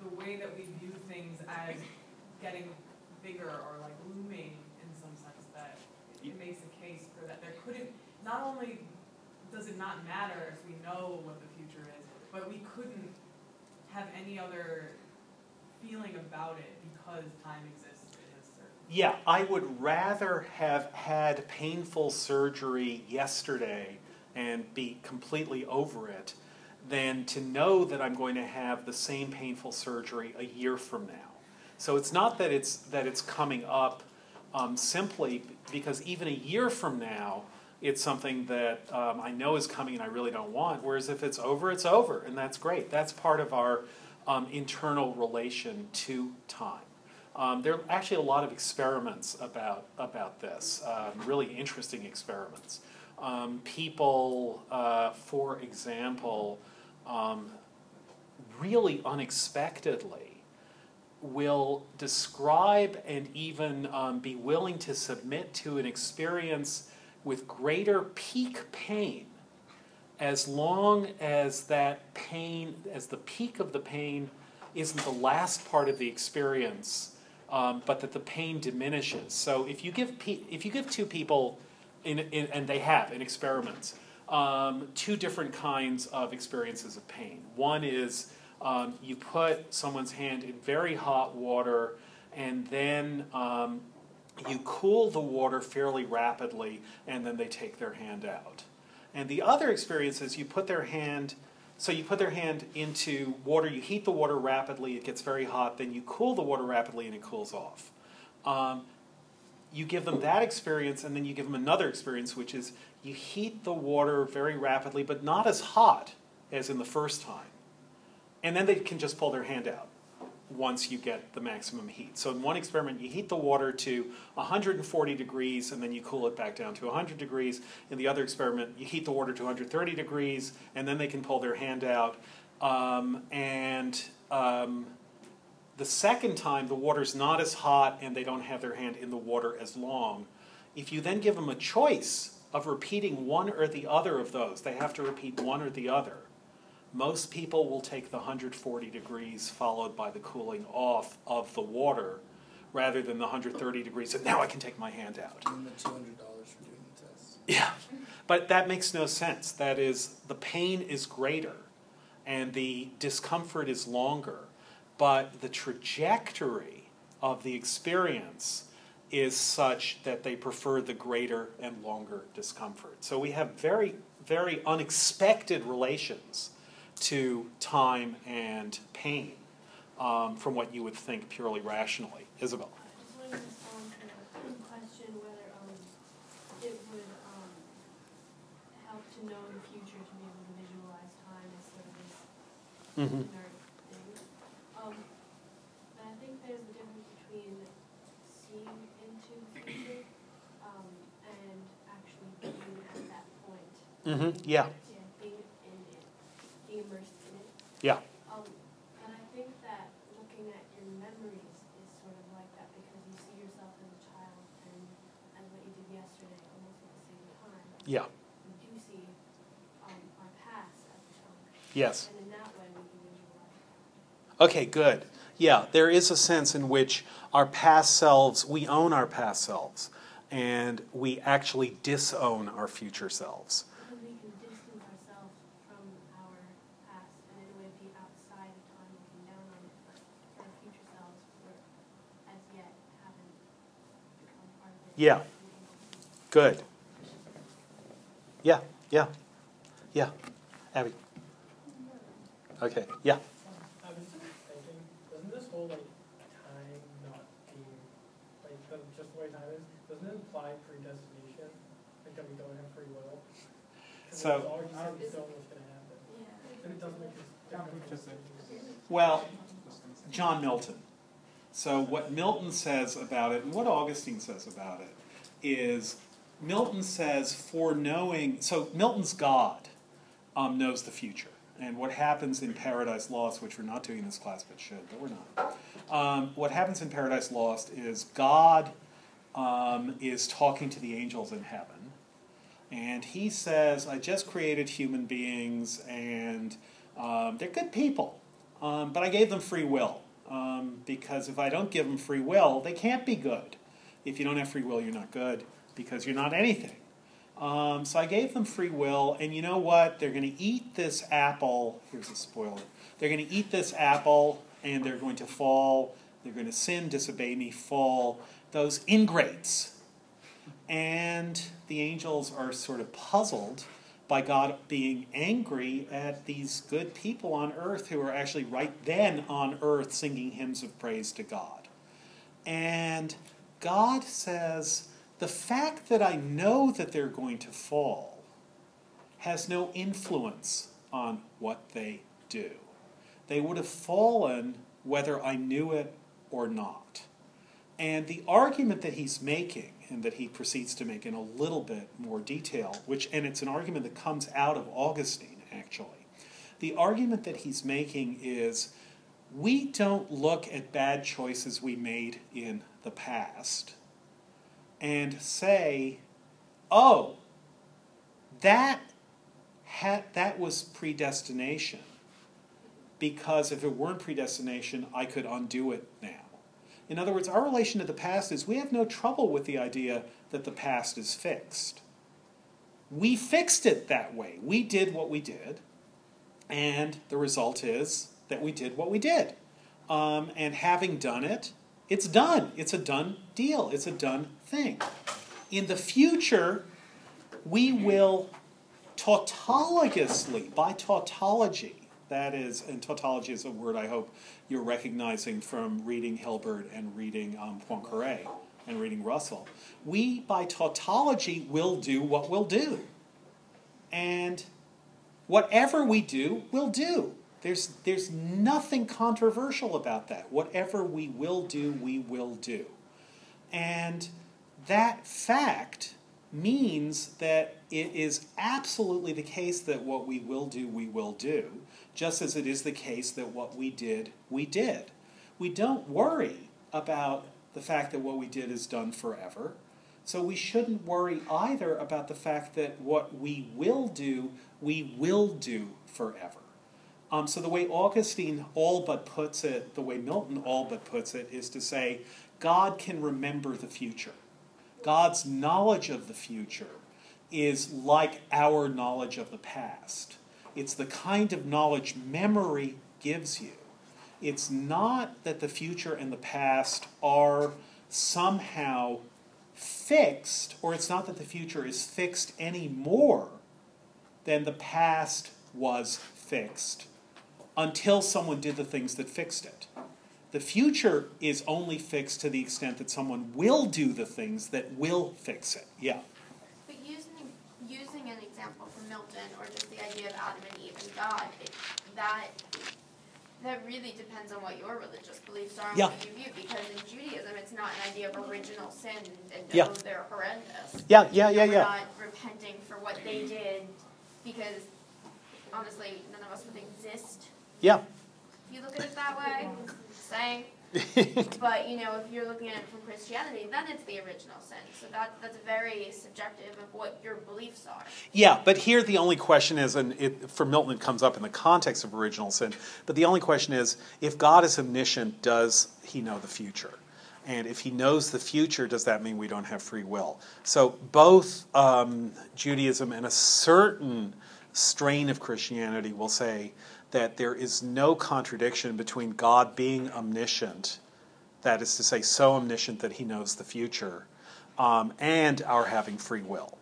the way that we view things as getting bigger or like looming in some sense that it makes a case for that there couldn't, not only does it not matter if we know what the future is, but we couldn't have any other feeling about it because time exists. Yeah, I would rather have had painful surgery yesterday and be completely over it than to know that I'm going to have the same painful surgery a year from now. So it's not that it's that it's coming up um, simply because even a year from now, it's something that um, I know is coming and I really don't want. Whereas if it's over, it's over, and that's great. That's part of our um, internal relation to time. Um, there are actually a lot of experiments about about this, um, really interesting experiments. Um, people, uh, for example, um, really unexpectedly will describe and even um, be willing to submit to an experience with greater peak pain as long as that pain, as the peak of the pain isn't the last part of the experience, um, but that the pain diminishes. So if you give pe- if you give two people, in, in, and they have in experiments, um, two different kinds of experiences of pain. One is um, you put someone's hand in very hot water, and then um, you cool the water fairly rapidly, and then they take their hand out. And the other experience is you put their hand, so you put their hand into water, you heat the water rapidly, it gets very hot, then you cool the water rapidly and it cools off. Um, you give them that experience, and then you give them another experience, which is you heat the water very rapidly, but not as hot as in the first time. And then they can just pull their hand out once you get the maximum heat. So in one experiment, you heat the water to 140 degrees and then you cool it back down to 100 degrees. In the other experiment, you heat the water to 130 degrees and then they can pull their hand out. Um, and um, the second time, the water's not as hot and they don't have their hand in the water as long. If you then give them a choice of repeating one or the other of those, they have to repeat one or the other most people will take the 140 degrees followed by the cooling off of the water rather than the 130 degrees and now I can take my hand out. And the two hundred dollars for doing the test. Yeah. But that makes no sense. That is, the pain is greater and the discomfort is longer, but the trajectory of the experience is such that they prefer the greater and longer discomfort. So we have very, very unexpected relations to time and pain um, from what you would think purely rationally. Isabel. I just wanted to respond to a question whether, it would, help to know the future to be able to visualize time as sort of this Mm-hmm. Um, but I think there's a difference between seeing into the future, um, and actually being at that point. Mm-hmm. Yeah. Yeah, being in it, being immersed in it. Yeah. Um, and I think that looking at your memories is sort of like that because you see yourself as a child and, and what you did yesterday almost at the same time. Yeah. We do see, um, our past as a chunk. Yes. And in that way, we can visualize. Okay, good. Yeah, there is a sense in which our past selves, we own our past selves, and we actually disown our future selves. Because we can distance ourselves from our past and in a way be outside of time, looking down on it, but our future selves, we're as yet haven't become part of it. Yeah. Good. Yeah, yeah, yeah. Abby. Okay, yeah. I was just thinking, doesn't this whole like time not being like just the way time is, doesn't it imply predestination? Like that we don't have free will? 'Cause So- it's already said we don't know what's gonna happen. Yeah. And it doesn't make this Well, John Milton. So, what Milton says about it, and what Augustine says about it, is Milton says, for knowing, so Milton's God um, knows the future. And what happens in Paradise Lost, which we're not doing in this class but should, but we're not. Um, what happens in Paradise Lost is God um, is talking to the angels in heaven, and he says, I just created human beings, and um, they're good people, um, but I gave them free will. Um, because if I don't give them free will, they can't be good. If you don't have free will, you're not good because you're not anything. Um, so I gave them free will, and you know what? They're going to eat this apple. Here's a spoiler. They're going to eat this apple, and they're going to fall. They're going to sin, disobey me, fall. Those ingrates. And the angels are sort of puzzled by God being angry at these good people on earth who are actually right then on earth singing hymns of praise to God. And God says, the fact that I know that they're going to fall has no influence on what they do. They would have fallen whether I knew it or not. And the argument that he's making, and that he proceeds to make in a little bit more detail, which and it's an argument that comes out of Augustine actually. The argument that he's making is we don't look at bad choices we made in the past and say, oh, that, had, that was predestination. Because if it weren't predestination, I could undo it now. In other words, our relation to the past is we have no trouble with the idea that the past is fixed. We fixed it that way. We did what we did, and the result is that we did what we did. Um, and having done it, it's done. It's a done deal. It's a done thing. In the future, we will tautologously, by tautology, that is, and tautology is a word I hope you're recognizing from reading Hilbert and reading um, Poincaré and reading Russell. We, by tautology, will do what we'll do. And whatever we do, we'll do. There's, there's nothing controversial about that. Whatever we will do, we will do. And that fact means that it is absolutely the case that what we will do, we will do, just as it is the case that what we did, we did. We don't worry about the fact that what we did is done forever. So we shouldn't worry either about the fact that what we will do, we will do forever. Um, so the way Augustine all but puts it, the way Milton all but puts it, is to say God can remember the future. God's knowledge of the future is like our knowledge of the past. It's the kind of knowledge memory gives you. It's not that the future and the past are somehow fixed, or it's not that the future is fixed any more than the past was fixed until someone did the things that fixed it. The future is only fixed to the extent that someone will do the things that will fix it. Yeah. But using using an example from Milton, or just the idea of Adam and Eve and God, it, that that really depends on what your religious beliefs are and Yeah. what you view. Because in Judaism, it's not an idea of original sin and no, Yeah. Oh, they're horrendous. Yeah, yeah, yeah, We're yeah. not repenting for what they did, because honestly, none of us would exist Yeah. if you look at it that way. Saying. But you know, if you're looking at it from Christianity, then it's the original sin. So that that's very subjective of what your beliefs are. Yeah, but here the only question is, and it, for Milton it comes up in the context of original sin, but the only question is if God is omniscient, does he know the future? And if he knows the future, does that mean we don't have free will? So both um, Judaism and a certain strain of Christianity will say that there is no contradiction between God being omniscient, that is to say, so omniscient that he knows the future, um, and our having free will.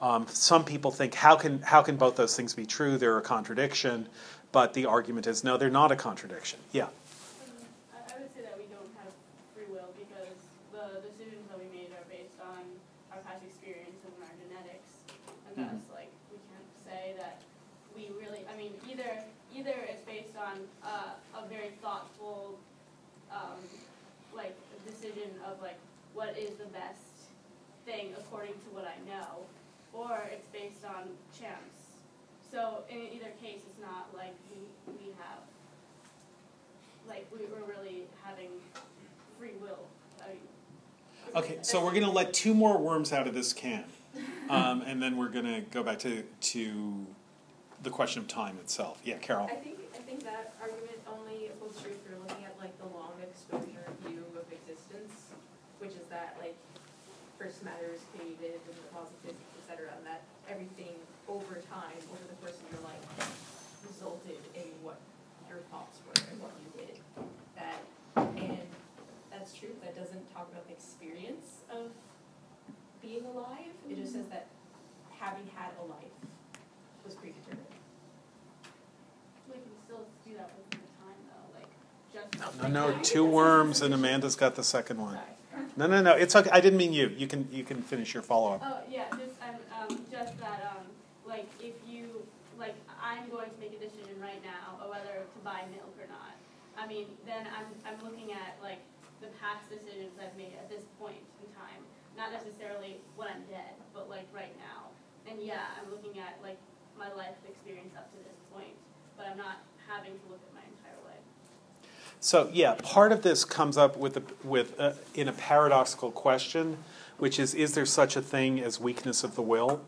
Um, some people think how can how can both those things be true? They're a contradiction, but the argument is no, they're not a contradiction. Yeah. I, I would say that we don't have free will because the decisions that we made are based on our past experience and our genetics, and Mhm. thus, like, we can't say that we really. I mean, either either it's based on uh, a very thoughtful, um, like, decision of like what is the best thing according to what I know, or it's based on chance. so in either case, it's not like we, we have, like, we were really having free will. I mean, Okay, so we're gonna let two more worms out of this can, um, and then we're gonna go back to to the question of time itself. Yeah, Carol. I think, I think that argument only holds true if you're looking at like the long exposure view of existence, which is that like first matter is created and the cause of physics, et cetera, and that everything over time, over the course of your life, resulted in what your thoughts were and what you did. That, and that's true, that doesn't talk about the experience of being alive, it just says that having had a life was predetermined. We can still do that within the time though, like, just. No, no, two worms, and Amanda's got the second one. No, no, no. It's okay. I didn't mean you. You can you can finish your follow up. Oh, yeah, just, um, um, just that, um, like, if you, like, I'm going to make a decision right now of whether to buy milk or not. I mean, then I'm, I'm looking at, like, the past decisions I've made at this point in time. Not necessarily when I'm dead, but like right now. And yeah, I'm looking at, like, my life experience up to this point, but I'm not having to look at my entire life. So yeah, part of this comes up with a, with a, in a paradoxical question, which is: Is there such a thing as weakness of the will?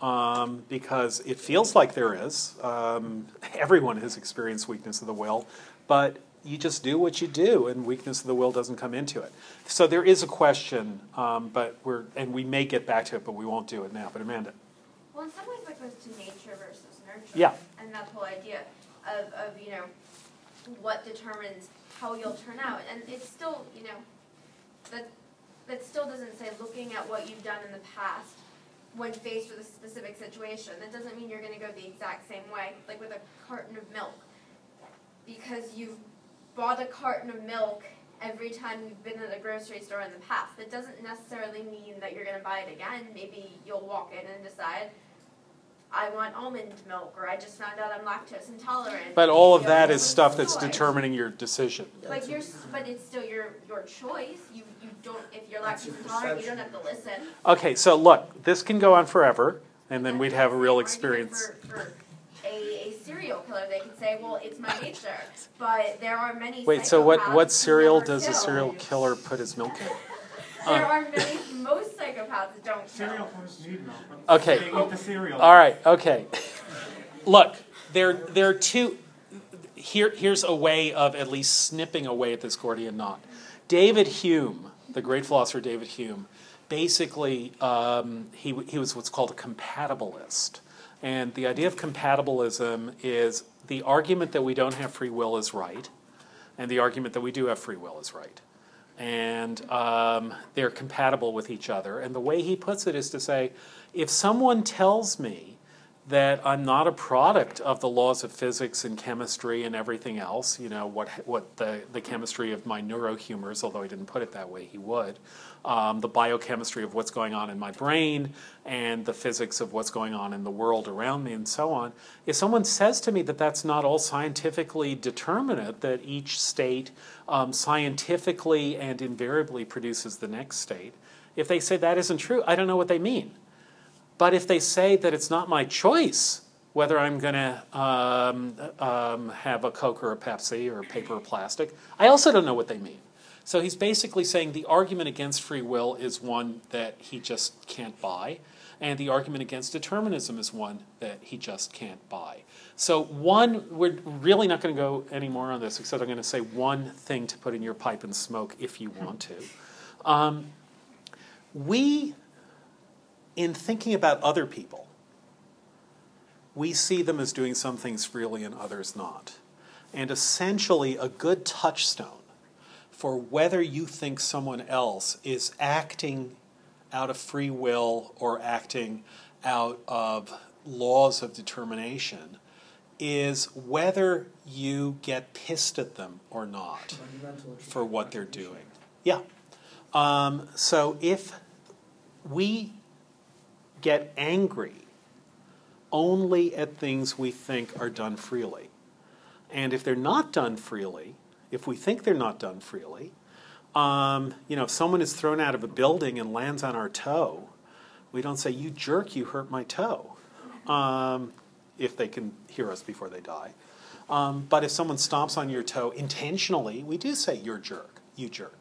Um, because it feels like there is. Um, everyone has experienced weakness of the will, but you just do what you do, and weakness of the will doesn't come into it. So there is a question, um, but we're and we may get back to it, but we won't do it now. But Amanda, Well, in some ways that goes to nature versus nurture. Yeah. And that whole idea of, of, you know, what determines how you'll turn out. And it's still, you know, that, that still doesn't say looking at what you've done in the past when faced with a specific situation. That doesn't mean you're going to go the exact same way, like with a carton of milk. Because you've bought a carton of milk every time you've been at a grocery store in the past. That doesn't necessarily mean that you're going to buy it again. Maybe you'll walk in and decide, I want almond milk, or I just found out I'm lactose intolerant. but all of You that know, is stuff that's choice. determining your decision. Like you're, but it's still your your choice. You you don't if you're lactose intolerant, you don't have to listen. Okay, so look, this can go on forever, and then we'd have a real experience. For, for a, a serial killer, they could say, well, it's my nature. But there are many. Wait, so what, what cereal does a kill. serial killer put his milk in? There are many. Most psychopaths don't Cereal killers need milk. but Okay. They eat the cereal. All right, okay. Look, there, there are two. Here, here's a way of at least snipping away at this Gordian knot. David Hume, the great philosopher David Hume, basically um, he, he was what's called a compatibilist. And the idea of compatibilism is the argument that we don't have free will is right, and the argument that we do have free will is right. And um, they're compatible with each other. And the way he puts it is to say if someone tells me that I'm not a product of the laws of physics and chemistry and everything else, you know, what, what the, the chemistry of my neurohumors, although he didn't put it that way, he would, um, the biochemistry of what's going on in my brain and the physics of what's going on in the world around me and so on. If someone says to me that that's not all scientifically determinate, that each state um, scientifically and invariably produces the next state, if they say that isn't true, I don't know what they mean. But if they say that it's not my choice whether I'm going to um, um, have a Coke or a Pepsi or paper or plastic, I also don't know what they mean. So he's basically saying the argument against free will is one that he just can't buy, and the argument against determinism is one that he just can't buy. So, one, we're really not going to go any more on this, except I'm going to say one thing to put in your pipe and smoke if you want to. Um, we in thinking about other people, we see them as doing some things freely and others not. And essentially, a good touchstone for whether you think someone else is acting out of free will or acting out of laws of determination is whether you get pissed at them or not for what they're doing. Yeah. Um, so if we get angry only at things we think are done freely, and if they're not done freely, if we think they're not done freely, um, you know, if someone is thrown out of a building and lands on our toe, we don't say, "You jerk! You hurt my toe." Um, if they can hear us before they die. Um, but if someone stomps on your toe intentionally, we do say you're jerk, you jerk.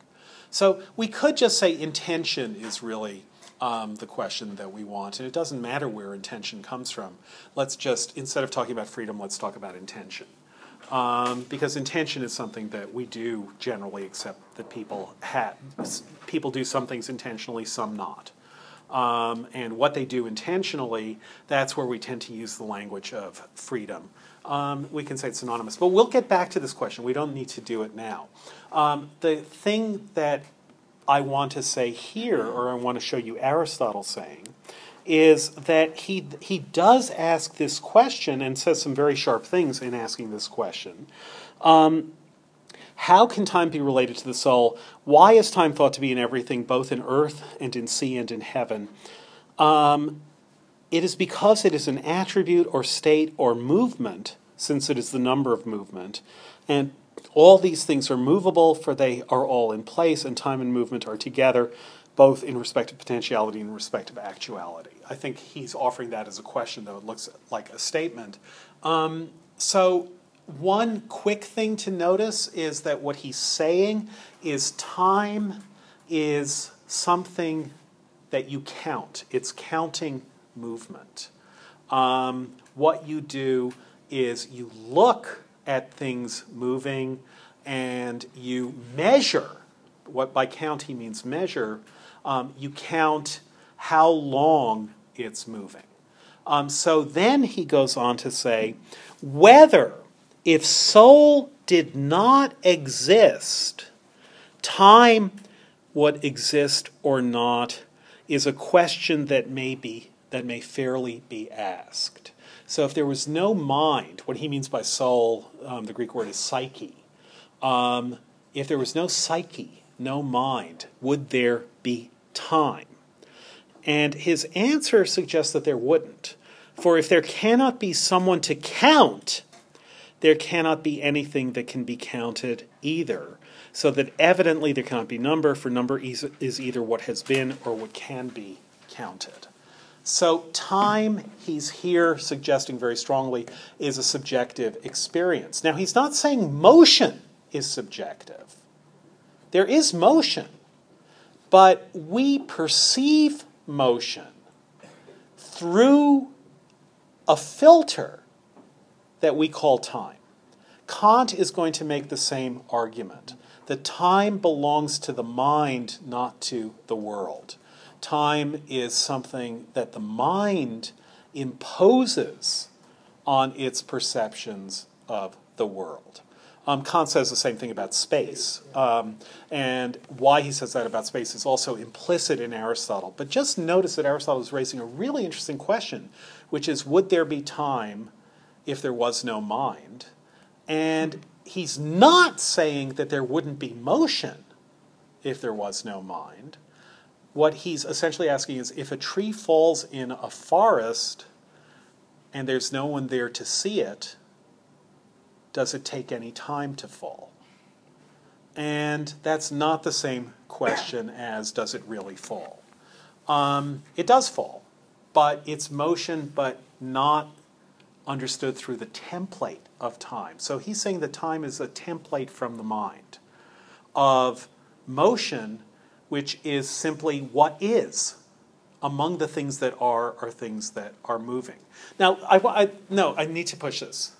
So we could just say intention is really um, the question that we want, and it doesn't matter where intention comes from. Let's just, instead of talking about freedom, let's talk about intention. Um, because intention is something that we do generally accept that people have. People do some things intentionally, some not. Um, and what they do intentionally, that's where we tend to use the language of freedom. Um, we can say it's synonymous. But we'll get back to this question. We don't need to do it now. Um, the thing that I want to say here, or I want to show you Aristotle saying, is that he, he does ask this question and says some very sharp things in asking this question. Um, how can time be related to the soul? Why is time thought to be in everything, both in earth and in sea and in heaven? Um, it is because it is an attribute or state or movement, since it is the number of movement. And all these things are movable, for they are all in place, and time and movement are together, both in respect of potentiality and in respect of actuality. I think he's offering that as a question, though it looks like a statement. Um, so, one quick thing to notice is that what he's saying is time is something that you count, it's counting movement. Um, what you do is you look at things moving and you measure. What by count he means measure. Um, you count how long it's moving. Um, so then he goes on to say whether, if soul did not exist, time would exist or not is a question that may be that may fairly be asked. So if there was no mind, what he means by soul, um, the Greek word is psyche. Um, if there was no psyche, no mind, would there be time? And his answer suggests that there wouldn't. For if there cannot be someone to count, there cannot be anything that can be counted either. So that evidently there cannot be number, for number is, is either what has been or what can be counted. So, time, he's here suggesting very strongly, is a subjective experience. Now, he's not saying motion is subjective. There is motion, but we perceive motion through a filter that we call time. Kant is going to make the same argument that time belongs to the mind, not to the world. Time is something that the mind imposes on its perceptions of the world. Um, Kant says the same thing about space. Um, and why he says that about space is also implicit in Aristotle. But just notice that Aristotle is raising a really interesting question, which is would there be time if there was no mind? And he's not saying that there wouldn't be motion if there was no mind. What he's essentially asking is if a tree falls in a forest and there's no one there to see it, does it take any time to fall? And that's not the same question as does it really fall? Um, it does fall, but it's motion, but not understood through the template of time. So he's saying that time is a template from the mind of motion, which is simply what is. Among the things that are are things that are moving. Now, I, I no, I need to push this.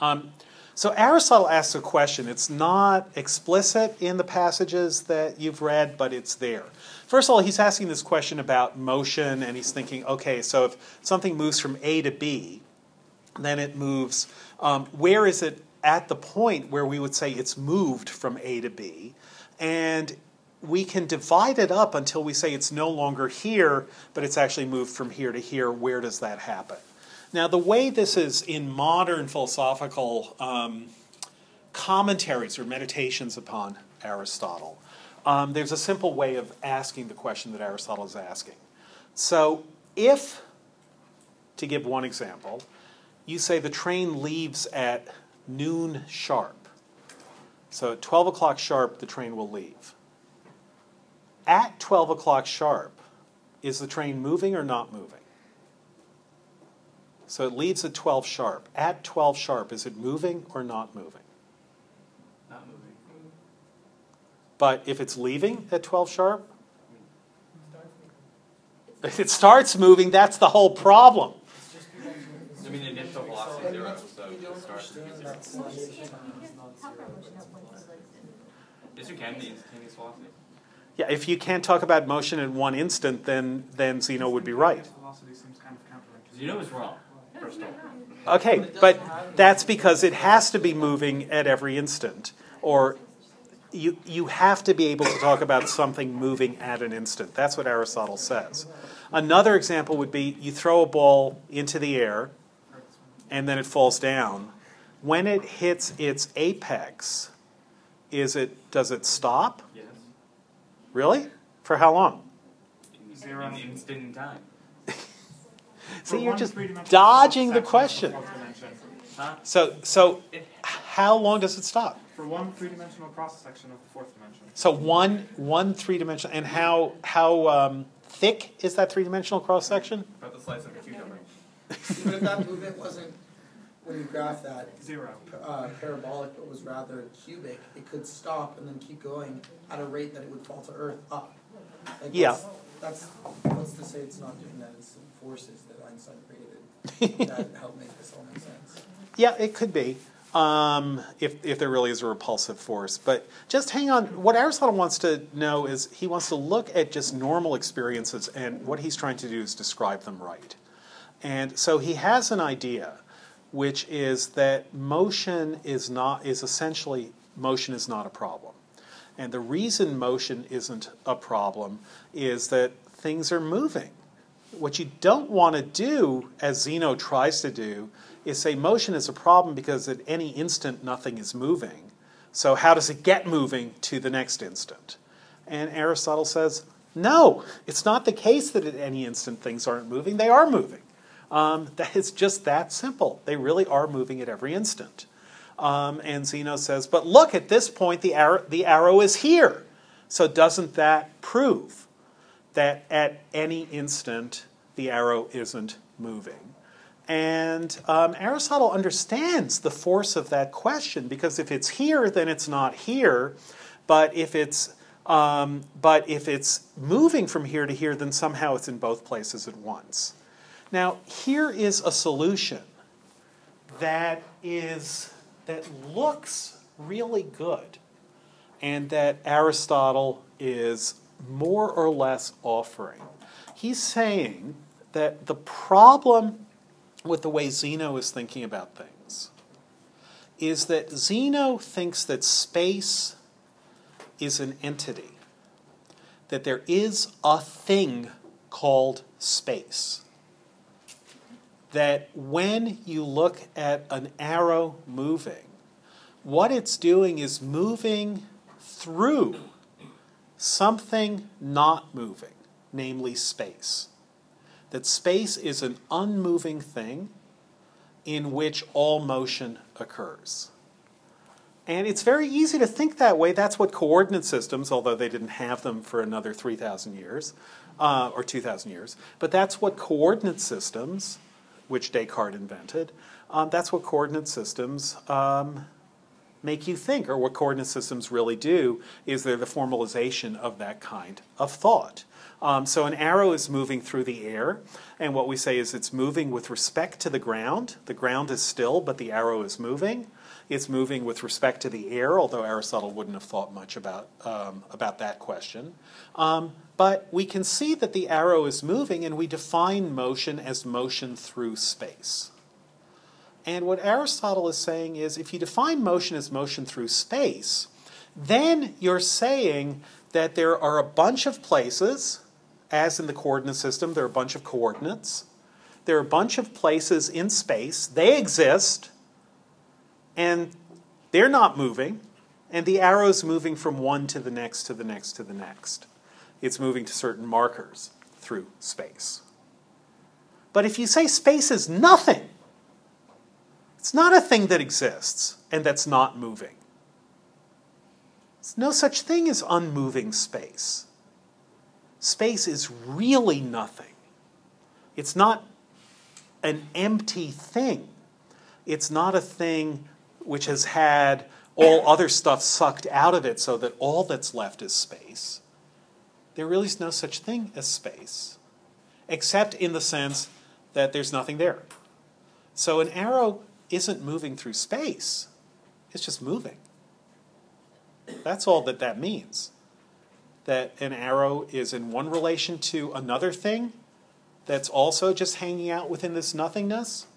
Um, so Aristotle asks a question. It's not explicit in the passages that you've read, but it's there. First of all, he's asking this question about motion, and he's thinking, okay, so if something moves from A to B, then it moves. Um, where is it at the point where we would say it's moved from A to B? And we can divide it up until we say it's no longer here, but it's actually moved from here to here. Where does that happen? Now, the way this is in modern philosophical um, commentaries or meditations upon Aristotle, um, there's a simple way of asking the question that Aristotle is asking. So, if, to give one example, you say the train leaves at noon sharp, so at 12 o'clock sharp, the train will leave. At 12 o'clock sharp, is the train moving or not moving? So it leaves at 12 sharp. At 12 sharp, is it moving or not moving? Not moving. But if it's leaving at 12 sharp, if it starts moving, that's the whole problem. It's just because moving I mean, the initial velocity And zero, so you it don't starts with understand zero. that slice of time. Yes, you can, the instantaneous velocity. Yeah, if you can't talk about motion in one instant, then, then Zeno would be right. Velocity seems kind of counterintuitive. Zeno is wrong, all. Okay, but that's because it has to be moving at every instant. Or you, you have to be able to talk about something moving at an instant. That's what Aristotle says. Another example would be you throw a ball into the air and then it falls down. When it hits its apex, is it does it stop? Yes. Really? For how long? Zero. In instant in time. For See, you're just dodging the question. of the fourth dimension. Huh? So so how long does it stop? For one three-dimensional cross-section of the fourth dimension. So one one three dimensional and how how um, thick is that three dimensional cross section? about the slice of a cucumber. Even if that movement wasn't, when you graph that, Zero. uh, parabolic, but was rather cubic, it could stop and then keep going at a rate that it would fall to Earth up. Like Yeah. That's, what's to say it's not doing that? It's forces that Einstein created that help make this all make sense. Yeah, it could be. Um, if, if there really is a repulsive force. But just hang on. What Aristotle wants to know is he wants to look at just normal experiences, and what he's trying to do is describe them right. And so he has an idea, which is that motion is not is essentially motion is not a problem. And the reason motion isn't a problem is that things are moving. What you don't want to do, as Zeno tries to do, is say motion is a problem because at any instant nothing is moving. So, how does it get moving to the next instant? And Aristotle says, no, it's not the case that at any instant things aren't moving. They are moving. Um, just that simple. They really are moving at every instant. Um, and Zeno says, but look, at this point, the arrow, the arrow is here. So, doesn't that prove that at any instant the arrow isn't moving? And um, Aristotle understands the force of that question because if it's here, then it's not here. But if it's um, but if it's moving from here to here, then somehow it's in both places at once. Now, here is a solution that is that looks really good, and that Aristotle is more or less offering. He's saying that the problem with the way Zeno is thinking about things is that Zeno thinks that space is an entity, that there is a thing called space. That when you look at an arrow moving, what it's doing is moving through something not moving, namely space. That space is an unmoving thing in which all motion occurs. And it's very easy to think that way. That's what coordinate systems, although they didn't have them for another 3,000 years uh, or 2,000 years, but that's what coordinate systems, which Descartes invented, um, that's what coordinate systems um, make you think, or what coordinate systems really do, is they're the formalization of that kind of thought. Um, so an arrow is moving through the air, and what we say is it's moving with respect to the ground. The ground is still, but the arrow is moving. It's moving with respect to the air, although Aristotle wouldn't have thought much about, um, about that question. Um, but we can see that the arrow is moving, and we define motion as motion through space. And what Aristotle is saying is if you define motion as motion through space, then you're saying that there are a bunch of places, as in the coordinate system, there are a bunch of coordinates. There are a bunch of places in space, they exist, and they're not moving, and the arrow's moving from one to the next to the next to the next. It's moving to certain markers through space. But if you say space is nothing, it's not a thing that exists and that's not moving. There's no such thing as unmoving space. Space is really nothing. It's not an empty thing. It's not a thing which has had all other stuff sucked out of it so that all that's left is space. There really is no such thing as space, except in the sense that there's nothing there. So an arrow isn't moving through space, it's just moving. That's all that that means. That an arrow is in one relation to another thing that's also just hanging out within this nothingness,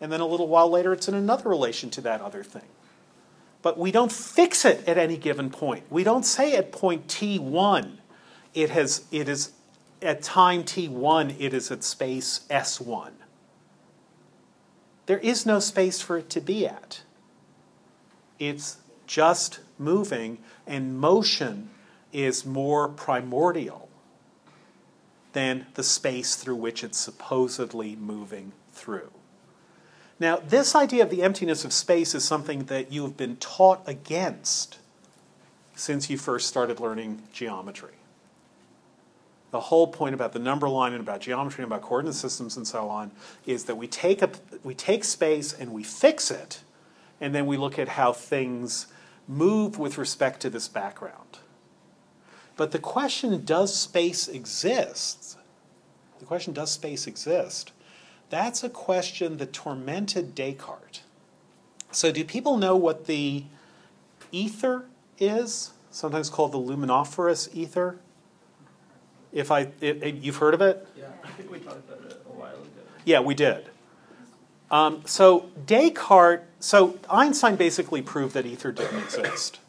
and then a little while later it's in another relation to that other thing. But we don't fix it at any given point. We don't say at point t1 it has it is at time t1 it is at space s1. There is no space for it to be at. It's just moving, and motion is more primordial than the space through which it's supposedly moving through. Now, this idea of the emptiness of space is something that you have been taught against since you first started learning geometry. The whole point about the number line and about geometry and about coordinate systems and so on is that we take, a, we take space and we fix it, and then we look at how things move with respect to this background. But the question, does space exist? The question, does space exist? That's a question that tormented Descartes. So, do people know what the ether is? Sometimes called the luminiferous ether. If I, it, it, you've heard of it? Yeah. I think we talked about it a while ago. Yeah, we did. Um, so Descartes, so Einstein basically proved that ether didn't exist.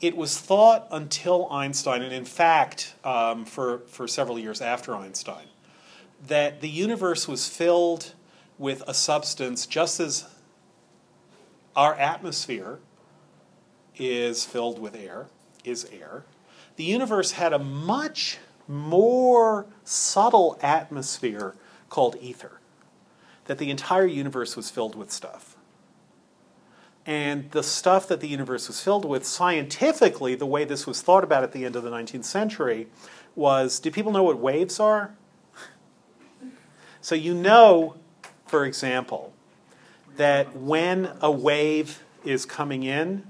It was thought until Einstein, and in fact, um, for, for several years after Einstein, that the universe was filled with a substance just as our atmosphere is filled with air, is air. The universe had a much more subtle atmosphere called ether, that the entire universe was filled with stuff. And the stuff that the universe was filled with, scientifically, the way this was thought about at the end of the 19th century, was do people know what waves are? So you know, for example, that when a wave is coming in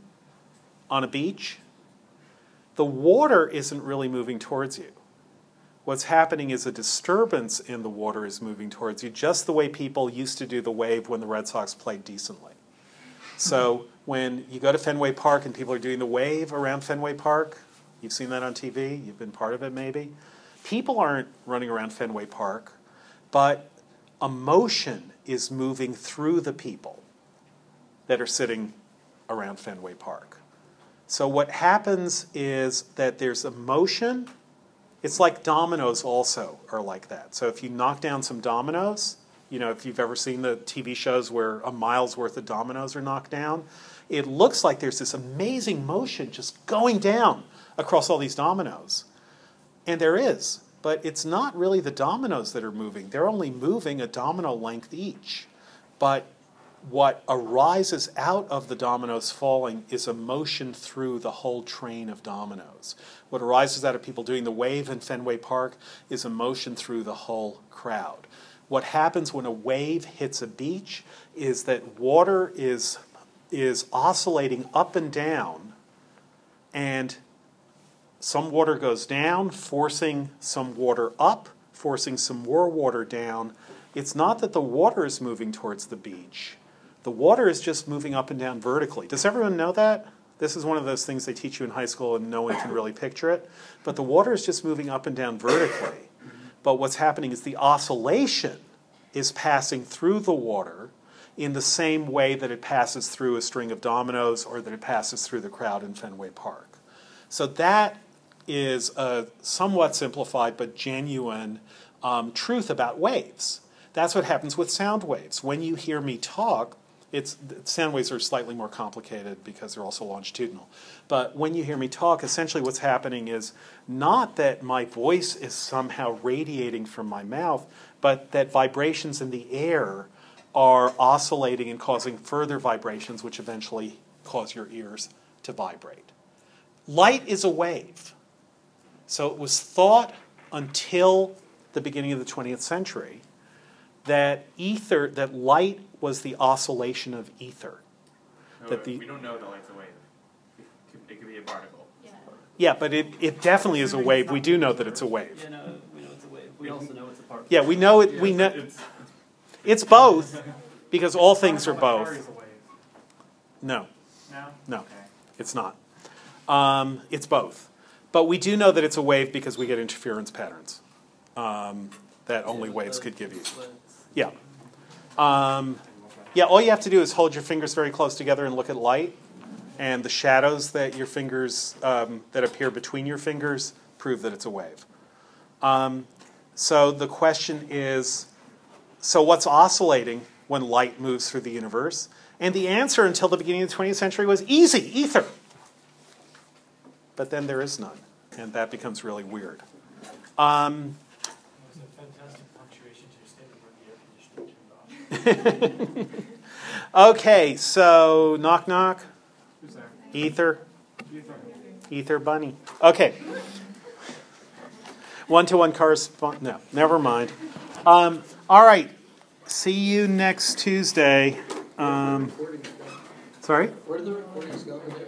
on a beach, the water isn't really moving towards you. What's happening is a disturbance in the water is moving towards you, just the way people used to do the wave when the Red Sox played decently. So hmm. when you go to Fenway Park and people are doing the wave around Fenway Park, you've seen that on TV, you've been part of it maybe. People aren't running around Fenway Park but emotion is moving through the people that are sitting around Fenway Park. So what happens is that there's emotion. It's like dominoes also are like that. So if you knock down some dominoes, you know, if you've ever seen the TV shows where a mile's worth of dominoes are knocked down, it looks like there's this amazing motion just going down across all these dominoes. And there is but it's not really the dominoes that are moving. They're only moving a domino length each. But what arises out of the dominoes falling is a motion through the whole train of dominoes. What arises out of people doing the wave in Fenway Park is a motion through the whole crowd. What happens when a wave hits a beach is that water is, is oscillating up and down, and some water goes down, forcing some water up, forcing some more water down. It's not that the water is moving towards the beach. The water is just moving up and down vertically. Does everyone know that? This is one of those things they teach you in high school and no one can really picture it. But the water is just moving up and down vertically. But what's happening is the oscillation is passing through the water in the same way that it passes through a string of dominoes or that it passes through the crowd in Fenway Park. So that is a somewhat simplified but genuine um, truth about waves. That's what happens with sound waves. When you hear me talk, it's sound waves are slightly more complicated because they're also longitudinal. But when you hear me talk, essentially what's happening is not that my voice is somehow radiating from my mouth, but that vibrations in the air are oscillating and causing further vibrations, which eventually cause your ears to vibrate. Light is a wave. So it was thought until the beginning of the 20th century that ether, that light was the oscillation of ether. No, That the- we don't know that light's a wave. It could, it could be a particle. Yeah. Yeah, but it, it definitely is a wave. We do know that it's a wave. You know, we know it's a wave. We also know it's a particle. Yeah, we know it. We know It's, it's both because all things are both. carries a wave. No, No? No. Okay. it's not. Um, it's both. But we do know that it's a wave because we get interference patterns um, that only waves could give you. Yeah. Um, yeah, all you have to do is hold your fingers very close together and look at light, and the shadows that your fingers um, that appear between your fingers prove that it's a wave. Um, so the question is, so what's oscillating when light moves through the universe? And the answer until the beginning of the 20th century was easy, ether. But then there is none, and that becomes really weird. Um, That was a fantastic punctuation to your statement when the air conditioning turned off. Okay, so knock knock, Who's there? ether, Ether. ether bunny. Okay. One to one correspond. No, never mind. Um, all right. See you next Tuesday. Um, sorry. Where do the recordings go? Are they